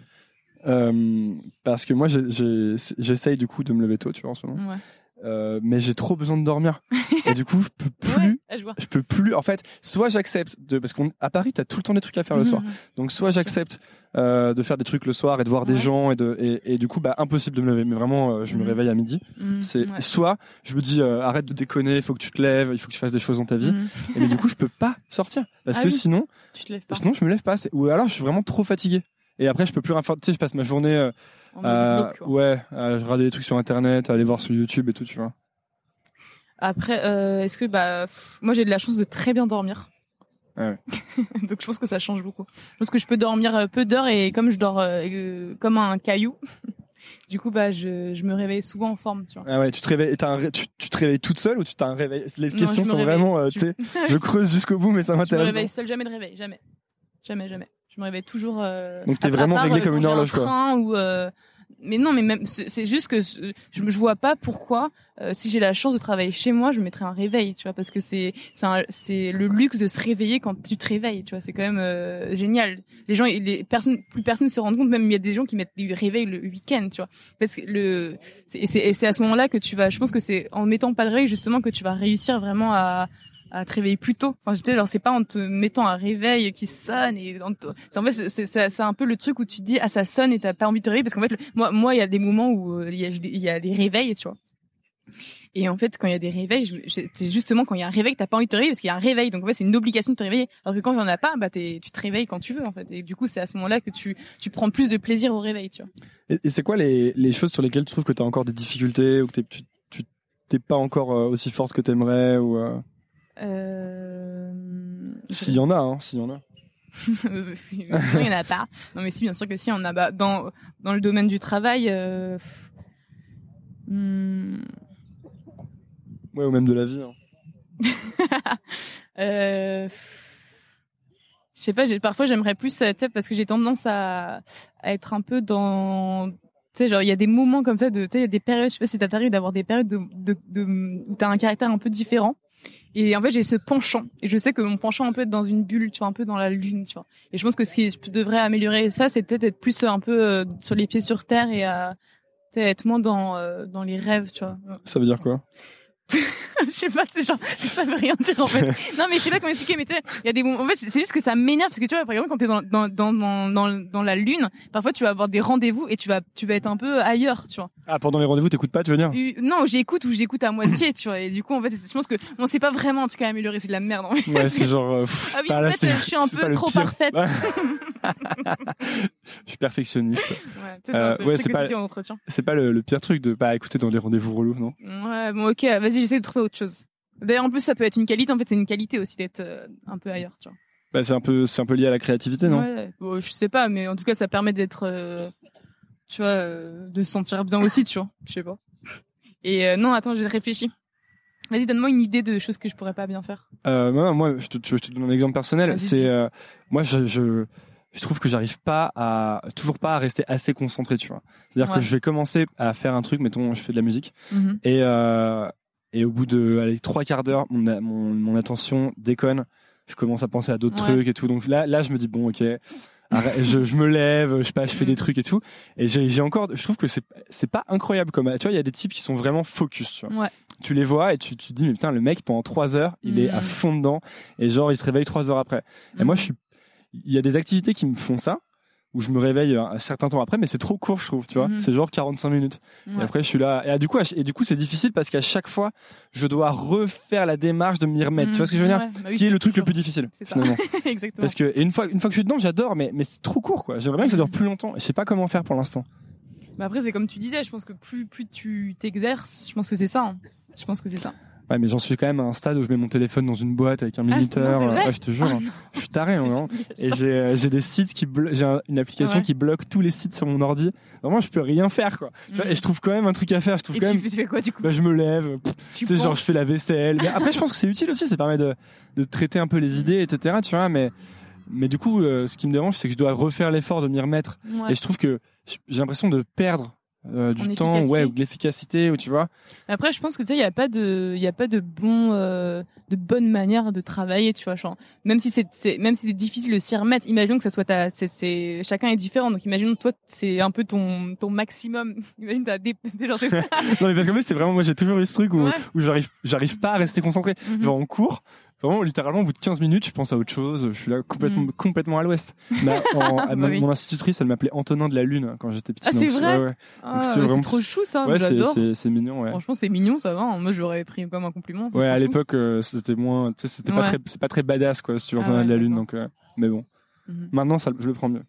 S3: euh, parce que moi j'essaye du coup de me lever tôt, tu vois en ce moment.
S1: Ouais.
S3: Euh, mais j'ai trop besoin de dormir. et du coup, je peux plus.
S1: Ouais, ah, je
S3: peux plus. En fait, soit j'accepte de parce qu'à Paris, t'as tout le temps des trucs à faire le soir.
S1: Mhm.
S3: Donc soit j'accepte euh, de faire des trucs le soir et de voir des gens et de et, et du coup bah impossible de me lever. Mais vraiment, euh, je me réveille à midi. C'est
S1: Ouais.
S3: soit je me dis arrête de déconner, il faut que tu te lèves, il faut que tu fasses des choses dans ta vie. Et mais du coup, je peux pas sortir parce
S1: Ah
S3: que
S1: oui.
S3: sinon,
S1: Tu te lèves pas.
S3: sinon je me lève pas. Ou alors je suis vraiment trop fatigué. Et après, je peux plus rien faire. Tu sais, je passe ma journée,
S1: En mode
S3: à-
S1: glauque, quoi.
S3: ouais, à regarder des trucs sur internet, aller voir sur YouTube et tout, tu vois.
S1: Après, euh, est-ce que bah pff, moi j'ai de la chance de très bien dormir.
S3: Ah ouais.
S1: Donc je pense que ça change beaucoup. Je pense que je peux dormir euh, peu d'heures et comme je dors euh, euh, comme un caillou, du coup bah je, je me réveille souvent en forme, tu vois.
S3: Ah ouais, tu te réveilles, un tu, tu te réveilles toute seule ou tu t'as un réveil Les
S1: Non,
S3: questions
S1: je
S3: sont
S1: réveille.
S3: vraiment, euh,
S1: Je-
S3: tu sais, je creuse jusqu'au bout, mais ça
S1: Je me
S3: m'intéresse.
S1: réveille seule, jamais de réveil, jamais, jamais, jamais. Je me réveille toujours. Euh,
S3: Donc, t'es vraiment
S1: part, euh,
S3: comme une
S1: un
S3: horloge, quoi.
S1: train ou euh, mais non, mais même c'est juste que je, je vois pas pourquoi euh, si j'ai la chance de travailler chez moi, je mettrais un réveil, tu vois, parce que c'est le luxe de se réveiller quand tu te réveilles, tu vois, c'est quand même euh, génial. Les gens, les personnes, plus personne ne se rend compte, même il y a des gens qui mettent des réveils le week-end, tu vois, parce que le c'est- et c'est et c'est à ce moment-là que tu vas, je pense que c'est en mettant pas de réveil justement que tu vas réussir vraiment à à te réveiller plus tôt. Enfin, j'étais alors c'est pas en te mettant un réveil qui sonne et en fait c'est un peu le truc où tu te dis ah ça sonne et t'as pas envie de te réveiller parce qu'en fait moi moi il y a des moments où euh, il y a des réveils tu vois. Et en fait, quand il y a des réveils, c'est justement quand il y a un réveil, t'as pas envie de te réveiller parce qu'il y a un réveil. Donc en fait, c'est une obligation de te réveiller. Alors que quand il y en a pas, bah tu te réveilles quand tu veux en fait. Et du coup, c'est à ce moment-là que tu tu prends plus de plaisir au réveil, tu vois.
S3: Et, c'est quoi les, les choses sur lesquelles tu trouves que t'as encore des difficultés ou que tu, t'es pas encore euh, aussi forte que t'aimerais ou Euh... s'il y en a, hein, s'il y en a.
S1: non, il y en a pas. Non, mais si, bien sûr que si, on a bah, dans dans le domaine du travail. Euh... hmm,
S3: Ouais, ou même de la vie. hein.
S1: euh, Je sais pas. Parfois, j'aimerais plus, euh, parce que j'ai tendance à, à être un peu dans. Tu sais, genre, il y a des moments comme ça, de, tu sais, il y a des périodes. Je sais pas si ça t'arrive d'avoir des périodes de, de, de, où t'as un caractère un peu différent. Et en fait, j'ai ce penchant. Et je sais que mon penchant un peu être dans une bulle, tu vois, un peu dans la lune, tu vois. Et je pense que si je devrais améliorer ça, c'est peut-être être plus un peu euh, sur les pieds sur terre et à sais, être moins dans euh, dans les rêves, tu vois.
S3: Ça veut dire quoi?
S1: je sais pas, c'est genre ça veut rien dire en fait. Non mais je sais pas comment expliquer, mais tu sais, il y a des moments. En fait, c'est juste que ça m'énerve parce que tu vois, par exemple, quand t'es dans dans dans dans la lune, parfois tu vas avoir des rendez-vous et tu vas tu vas être un peu ailleurs, tu vois.
S3: Ah, pendant les rendez-vous, t'écoutes pas, tu veux dire
S1: Et- non, j'écoute ou j'écoute à moitié, tu vois. Et du coup, en fait, je pense que on sait pas vraiment en tout cas améliorer, c'est de la merde. En fait.
S3: Ouais, c'est genre. euh, pff,
S1: Ah oui, en fait, je suis un peu trop
S3: pire.
S1: parfaite.
S3: Je suis perfectionniste.
S1: Ouais,
S3: Euh,
S1: c'est
S3: ouais, pas-. C'est pas le, le pire truc de pas écouter dans les rendez-vous relous, non?
S1: Ouais, bon, ok, vas-y, j'essaie de trouver autre chose. D'ailleurs, en plus, ça peut être une qualité. En fait, c'est une qualité aussi d'être euh, un peu ailleurs, tu vois.
S3: bah, c'est un peu, c'est un peu lié à la créativité, non?
S1: Ouais, bon, je sais pas, mais en tout cas, ça permet d'être, euh, tu vois, euh, de se sentir bien aussi, tu vois. Je sais pas. Et euh, non, attends, j'ai réfléchi. Vas-y, donne-moi une idée de choses que je pourrais pas bien faire.
S3: Non, moi, je te, je donne un exemple personnel. C'est, moi, je, je, je trouve que j'arrive pas à, toujours pas à rester assez concentré, tu vois. C'est-à-dire que je vais commencer à faire un truc, mettons, je fais de la musique,
S1: Mhm.
S3: et, euh, et au bout de, allez, trois quarts d'heure, mon, mon, mon attention déconne. Je commence à penser à d'autres
S1: Ouais.
S3: trucs et tout. Donc là, là, je me dis bon, ok. arrête, je, je me lève, je sais pas, je fais des trucs et tout. Et j'ai, encore, je trouve que c'est, c'est pas incroyable comme, tu vois, il y a des types qui sont vraiment focus, tu vois
S1: Ouais.
S3: tu les vois et tu, tu te dis mais putain le mec pendant trois heures il est
S1: Mm.
S3: à fond dedans et genre il se réveille trois heures après et moi je suis il y a des activités qui me font ça où je me réveille un certain temps après mais c'est trop court je trouve tu vois
S1: Mhm.
S3: c'est genre 45 minutes et après je suis là et ah, du coup et du coup c'est difficile parce qu'à chaque fois je dois refaire la démarche de m'y remettre tu vois ce que je veux dire
S1: Ouais, bah oui,
S3: qui est le truc le plus difficile
S1: ça.
S3: finalement
S1: Exactement.
S3: parce que et une fois une fois que je suis dedans j'adore mais mais c'est trop court quoi j'aimerais bien que ça dure plus longtemps je sais pas comment faire pour l'instant
S1: Mais après, c'est comme tu disais, je pense que plus, plus tu t'exerces, je pense que c'est ça. hein. Je pense que c'est ça.
S3: Ouais mais j'en suis quand même à un stade où je mets mon téléphone dans une boîte avec un
S1: Ah,
S3: minuteur
S1: vrai
S3: Ouais, je te jure hein. je suis taré hein, Et j'ai euh, des sites qui j'ai un- une application
S1: Ouais.
S3: qui bloque tous les sites sur mon ordi. Vraiment, je peux rien faire quoi. Tu vois,
S1: Mhm.
S3: et je trouve quand même un truc à faire. Je trouve
S1: Et
S3: quand
S1: tu,
S3: même.
S1: tu fais quoi du coup
S3: Bah, je me lève. pff,
S1: Tu
S3: sais, genre je fais la vaisselle. Mais après, je pense que c'est utile aussi. Ça permet de de traiter un peu les idées, etc. Tu vois, mais mais du coup, euh, ce qui me dérange, c'est que je dois refaire l'effort de m'y remettre.
S1: Ouais.
S3: Et je trouve que j'ai l'impression de perdre euh, du
S1: En
S3: temps, ouais, ou de l'efficacité, ou tu vois.
S1: Après, je pense que tu sais, il y a pas de, il y a pas de bon, euh, de bonne manière de travailler, tu vois. Genre, même si c'est, même si c'est difficile de s'y remettre, imaginons que ça soit ta, c'est, chacun est différent. Donc, imaginons toi, c'est un peu ton, ton maximum. Imagine t'as des, des de-
S3: non, mais parce qu'en fait, c'est vraiment, moi, j'ai toujours eu ce truc où,
S1: Ouais.
S3: où j'arrive, j'arrive pas à rester concentré.
S1: Mhm.
S3: Genre en cours, vraiment littéralement au bout de 15 minutes, je pense à autre chose, je suis là complètement
S1: Mm.
S3: complètement à l'ouest.
S1: Bah oui.
S3: Mon institutrice, elle m'appelait Antonin de la Lune quand j'étais petit.
S1: Ah, c'est vrai
S3: ouais, ouais.
S1: Ah,
S3: c'est vraiment-
S1: trop chou ça.
S3: Ouais, c'est
S1: j'adore.
S3: c'est mignon, ouais.
S1: Franchement, c'est mignon, ça va. hein. Moi, j'aurais pris comme un compliment.
S3: Ouais, à l'époque, euh, c'était moins, tu sais, c'était pas très, c'est pas très badass quoi, si tu veux
S1: Ah
S3: Antonin
S1: ouais,
S3: de la Lune, donc, euh, mais bon.
S1: Mhm.
S3: Maintenant, ça, je le prends mieux.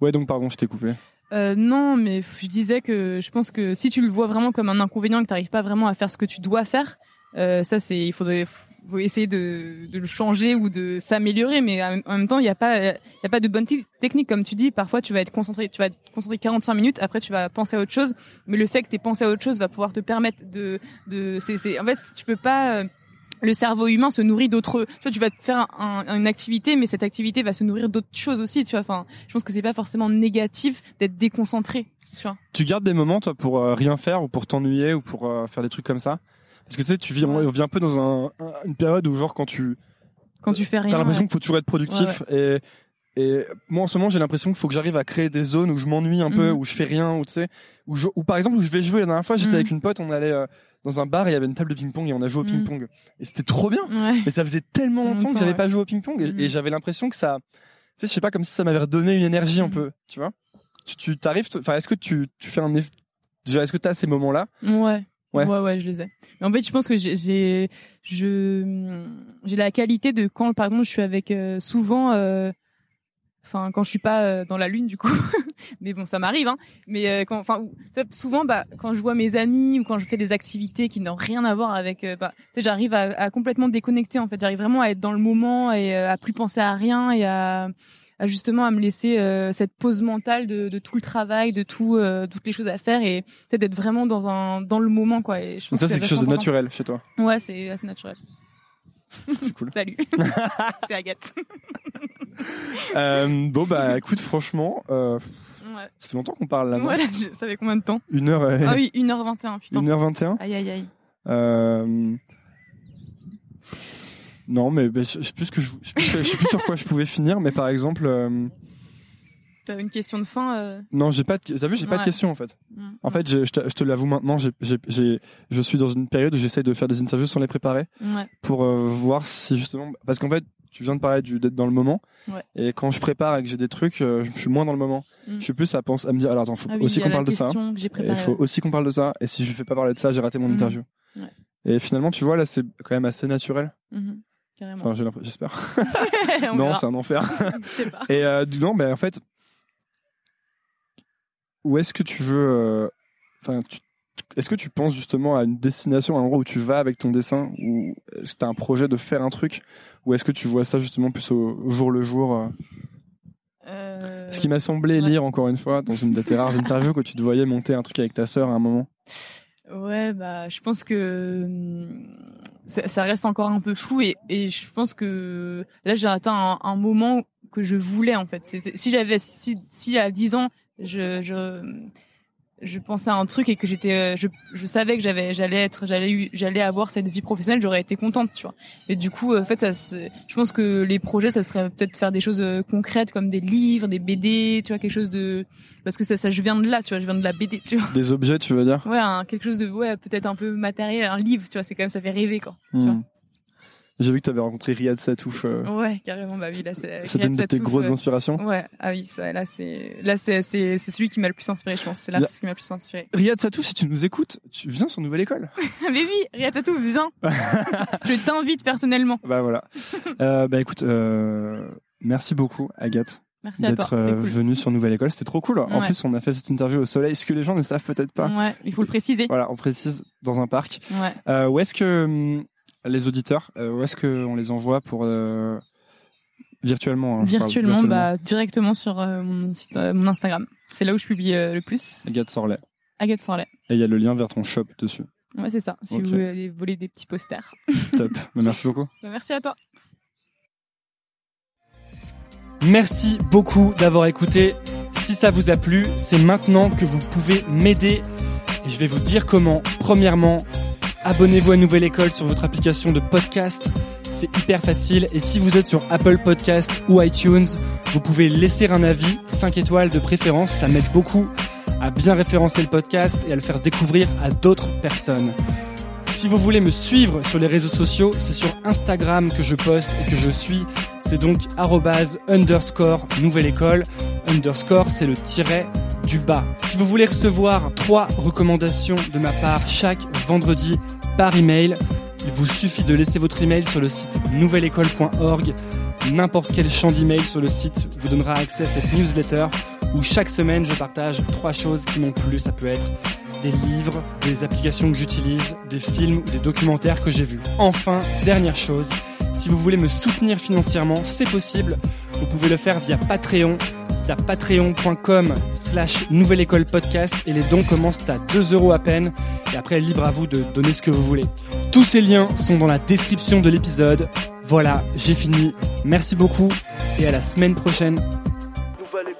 S3: Ouais, donc pardon, je t'ai coupé.
S1: Euh, non, mais je disais que je pense que si tu le vois vraiment comme un inconvénient et que tu n'arrives pas vraiment à faire ce que tu dois faire, euh, ça c'est il faudrait faut essayer de, de le changer ou de s'améliorer. Mais en même temps, il n'y a pas y a pas de bonne te- technique comme tu dis. Parfois, tu vas être concentré, tu vas être concentré 45 minutes. Après, tu vas penser à autre chose. Mais le fait que tu aies pensé à autre chose va pouvoir te permettre de de c'est en fait tu peux pas euh, le cerveau humain se nourrit d'autres. Tu vois, tu vas faire un- un- une activité, mais cette activité va se nourrir d'autres choses aussi. Tu vois, enfin, je pense que c'est pas forcément négatif d'être déconcentré. Tu vois.
S3: Tu gardes des moments toi pour euh, rien faire ou pour t'ennuyer ou pour faire des trucs comme ça? Parce que tu sais, tu vis, on vit un peu dans un, un- une période où genre quand tu
S1: Quand tu fais rien.
S3: T'as l'impression
S1: ouais.
S3: qu'il faut toujours être productif et et moi en ce moment j'ai l'impression qu'il faut que j'arrive à créer des zones où je m'ennuie un peu,
S1: Mhm.
S3: où je fais rien, où tu sais, où, je- où par exemple où je vais jouer. La dernière fois j'étais
S1: Mhm.
S3: avec une pote, on allait euh, dans un bar et il y avait une table de ping-pong et on a joué au
S1: Mhm.
S3: ping-pong et c'était trop bien.
S1: Ouais.
S3: Mais ça faisait tellement longtemps que j'avais pas joué au ping-pong et, et j'avais l'impression que ça, tu sais, je sais pas comme si ça m'avait redonné une énergie un peu, tu vois. Tu tu t'arrives, enfin est-ce que tu tu fais un eff- déjà est-ce que t'as ces moments-là?
S1: Ouais.
S3: Ouais.
S1: ouais, je les ai. Mais en fait, je pense que j'ai, je, j'ai la qualité de quand, par exemple, je suis avec euh, souvent, euh, enfin, quand je suis pas euh, dans la lune, du coup. mais bon, ça m'arrive, hein. Mais euh, quand, enfin, souvent, bah, quand je vois mes amis ou quand je fais des activités qui n'ont rien à voir avec, euh, bah, j'arrive à, à complètement déconnecter. En fait, j'arrive vraiment à être dans le moment et à plus penser à rien et à à justement à me laisser euh, cette pause mentale de, de tout le travail, de tout, euh, toutes les choses à faire et peut-être d'être vraiment dans un dans le moment quoi. Et je
S3: Donc
S1: pense
S3: ça
S1: que
S3: c'est quelque chose de naturel chez toi.
S1: Ouais, c'est assez naturel.
S3: C'est cool.
S1: Salut, c'est Agathe.
S3: Euh, bon bah écoute franchement, euh,
S1: Ouais.
S3: ça fait longtemps qu'on parle là.
S1: Voilà, je- ça fait combien de temps?
S3: Une heure. et-
S1: Ah oui, 1h21, putain.
S3: 1h21
S1: Aïe aïe aïe.
S3: Euh... Non, mais je, je sais plus que je, je sais plus, je sais plus sur quoi je pouvais finir, mais par exemple, euh,
S1: T'as une question de fin euh...
S3: non, j'ai pas. De, t'as vu, j'ai pas de
S1: Ouais.
S3: questions en fait.
S1: mm.
S3: En fait, je, je te, te l'avoue maintenant, je suis dans une période où j'essaye de faire des interviews sans les préparer
S1: Ouais.
S3: pour euh, voir si justement, parce qu'en fait, tu viens de parler du, d'être dans le moment,
S1: Ouais.
S3: et quand je prépare et que j'ai des trucs, euh, je, suis moins dans le moment.
S1: Mm.
S3: Je suis plus à penser, à me dire, alors attends, faut
S1: Ah oui,
S3: aussi qu'on parle de ça.
S1: question
S3: Il faut aussi qu'on parle de ça, et si je fais pas parler de ça, j'ai raté mon interview.
S1: Ouais.
S3: Et finalement, tu vois, là, c'est quand même assez naturel.
S1: Carrément.
S3: Enfin, j'espère.
S1: On
S3: non, c'est un enfer.
S1: Je sais pas.
S3: Et euh, du- non, ben en fait, où est-ce que tu veux, euh, enfin, est-ce que tu penses justement à une destination, à un endroit où tu vas avec ton dessin, ou est-ce que tu as un projet de faire un truc, ou est-ce que tu vois ça justement plus au, au jour le jour euh?
S1: Euh,
S3: Ce qui m'a semblé
S1: ouais.
S3: lire encore une fois dans une de tes rares interviews que tu te voyais monter un truc avec ta sœur à un moment.
S1: Ouais, bah, je pense que hum, ça, reste encore un peu flou et, je pense que là j'ai atteint un, moment que je voulais en fait. Si j'avais, si, si à 10 ans, je, je, je pensais à un truc et que j'étais, euh, je, je savais que j'avais, j'allais être, j'allais, j'allais avoir cette vie professionnelle, j'aurais été contente, tu vois. Et du coup, en fait, ça, je pense que les projets, ça serait peut-être faire des choses euh, concrètes comme des livres, des BD, tu vois, quelque chose de, parce que ça, ça, je viens de là, tu vois, je viens de la BD, tu vois.
S3: Des objets, tu veux dire?
S1: Ouais, quelque chose de ouais, peut-être un peu matériel, un livre, tu vois, c'est quand même ça fait rêver quoi. Tu
S3: Hmm. J'ai vu que tu avais rencontré Riyad Satouf. euh.
S1: Ouais, carrément bah oui, là c'est
S3: C'était une de tes
S1: Satouf,
S3: grosses
S1: euh,
S3: inspirations.
S1: Ouais, ah oui, ça là c'est là c'est c'est celui qui m'a le plus inspiré, je pense, c'est
S3: Là-
S1: l'artiste qui m'a le plus inspiré.
S3: Riyad Satouf, si tu nous écoutes, tu viens sur Nouvelle École.
S1: Mais oui, Riyad Satouf, viens. je t'invite personnellement.
S3: Bah voilà. euh, bah écoute, euh, merci beaucoup Agathe
S1: Merci
S3: d'être
S1: cool.
S3: venue sur Nouvelle École. C'était trop cool. En
S1: Ouais.
S3: plus, on a fait cette interview au soleil, ce que les gens ne savent peut-être pas.
S1: Ouais, il faut le préciser.
S3: Voilà, on précise dans un parc.
S1: Ouais.
S3: Euh, où est-ce que hum, les auditeurs, euh, où est-ce qu'on les envoie pour euh, virtuellement hein, parle,
S1: Virtuellement, bah directement sur euh, mon site euh, mon Instagram. C'est là où je publie euh, le plus.
S3: Agathe Sorlet.
S1: Agathe Sorlet.
S3: Et il y a le lien vers ton shop dessus.
S1: Ouais, c'est ça. Si vous voulez voler des petits posters.
S3: Top. Bah, merci beaucoup.
S1: Bah, Merci à toi.
S2: Merci beaucoup d'avoir écouté
S3: Si ça vous a plu, c'est maintenant que vous pouvez m'aider et je vais vous dire comment. Premièrement, abonnez-vous à Nouvelle École sur votre application de podcast. C'est hyper facile et si vous êtes sur Apple Podcast ou iTunes, vous pouvez laisser un avis, 5 étoiles de préférence, ça m'aide beaucoup à bien référencer le podcast et à le faire découvrir à d'autres personnes. Si vous voulez me suivre sur les réseaux sociaux, c'est sur Instagram que je poste et que je suis. C'est donc underscore nouvelle école. Underscore, c'est le tiret du bas. Si vous voulez recevoir trois recommandations de ma part chaque vendredi par email, il vous suffit de laisser votre email sur le site nouvelleécole.org. N'importe quel champ d'email sur le site vous donnera accès à cette newsletter où chaque semaine je partage trois choses qui m'ont plu. Ça peut être des livres, des applications que j'utilise, des films ou des documentaires que j'ai vus. Enfin, dernière chose, si vous voulez me soutenir financièrement, c'est possible. Vous pouvez le faire via Patreon. C'est à patreon.com slash nouvelle école podcast et les dons commencent à 2 euros à peine. Et après, libre à vous de donner ce que vous voulez. Tous ces liens sont dans la description de l'épisode. Voilà, j'ai fini. Merci beaucoup et à la semaine prochaine. Nouvelle.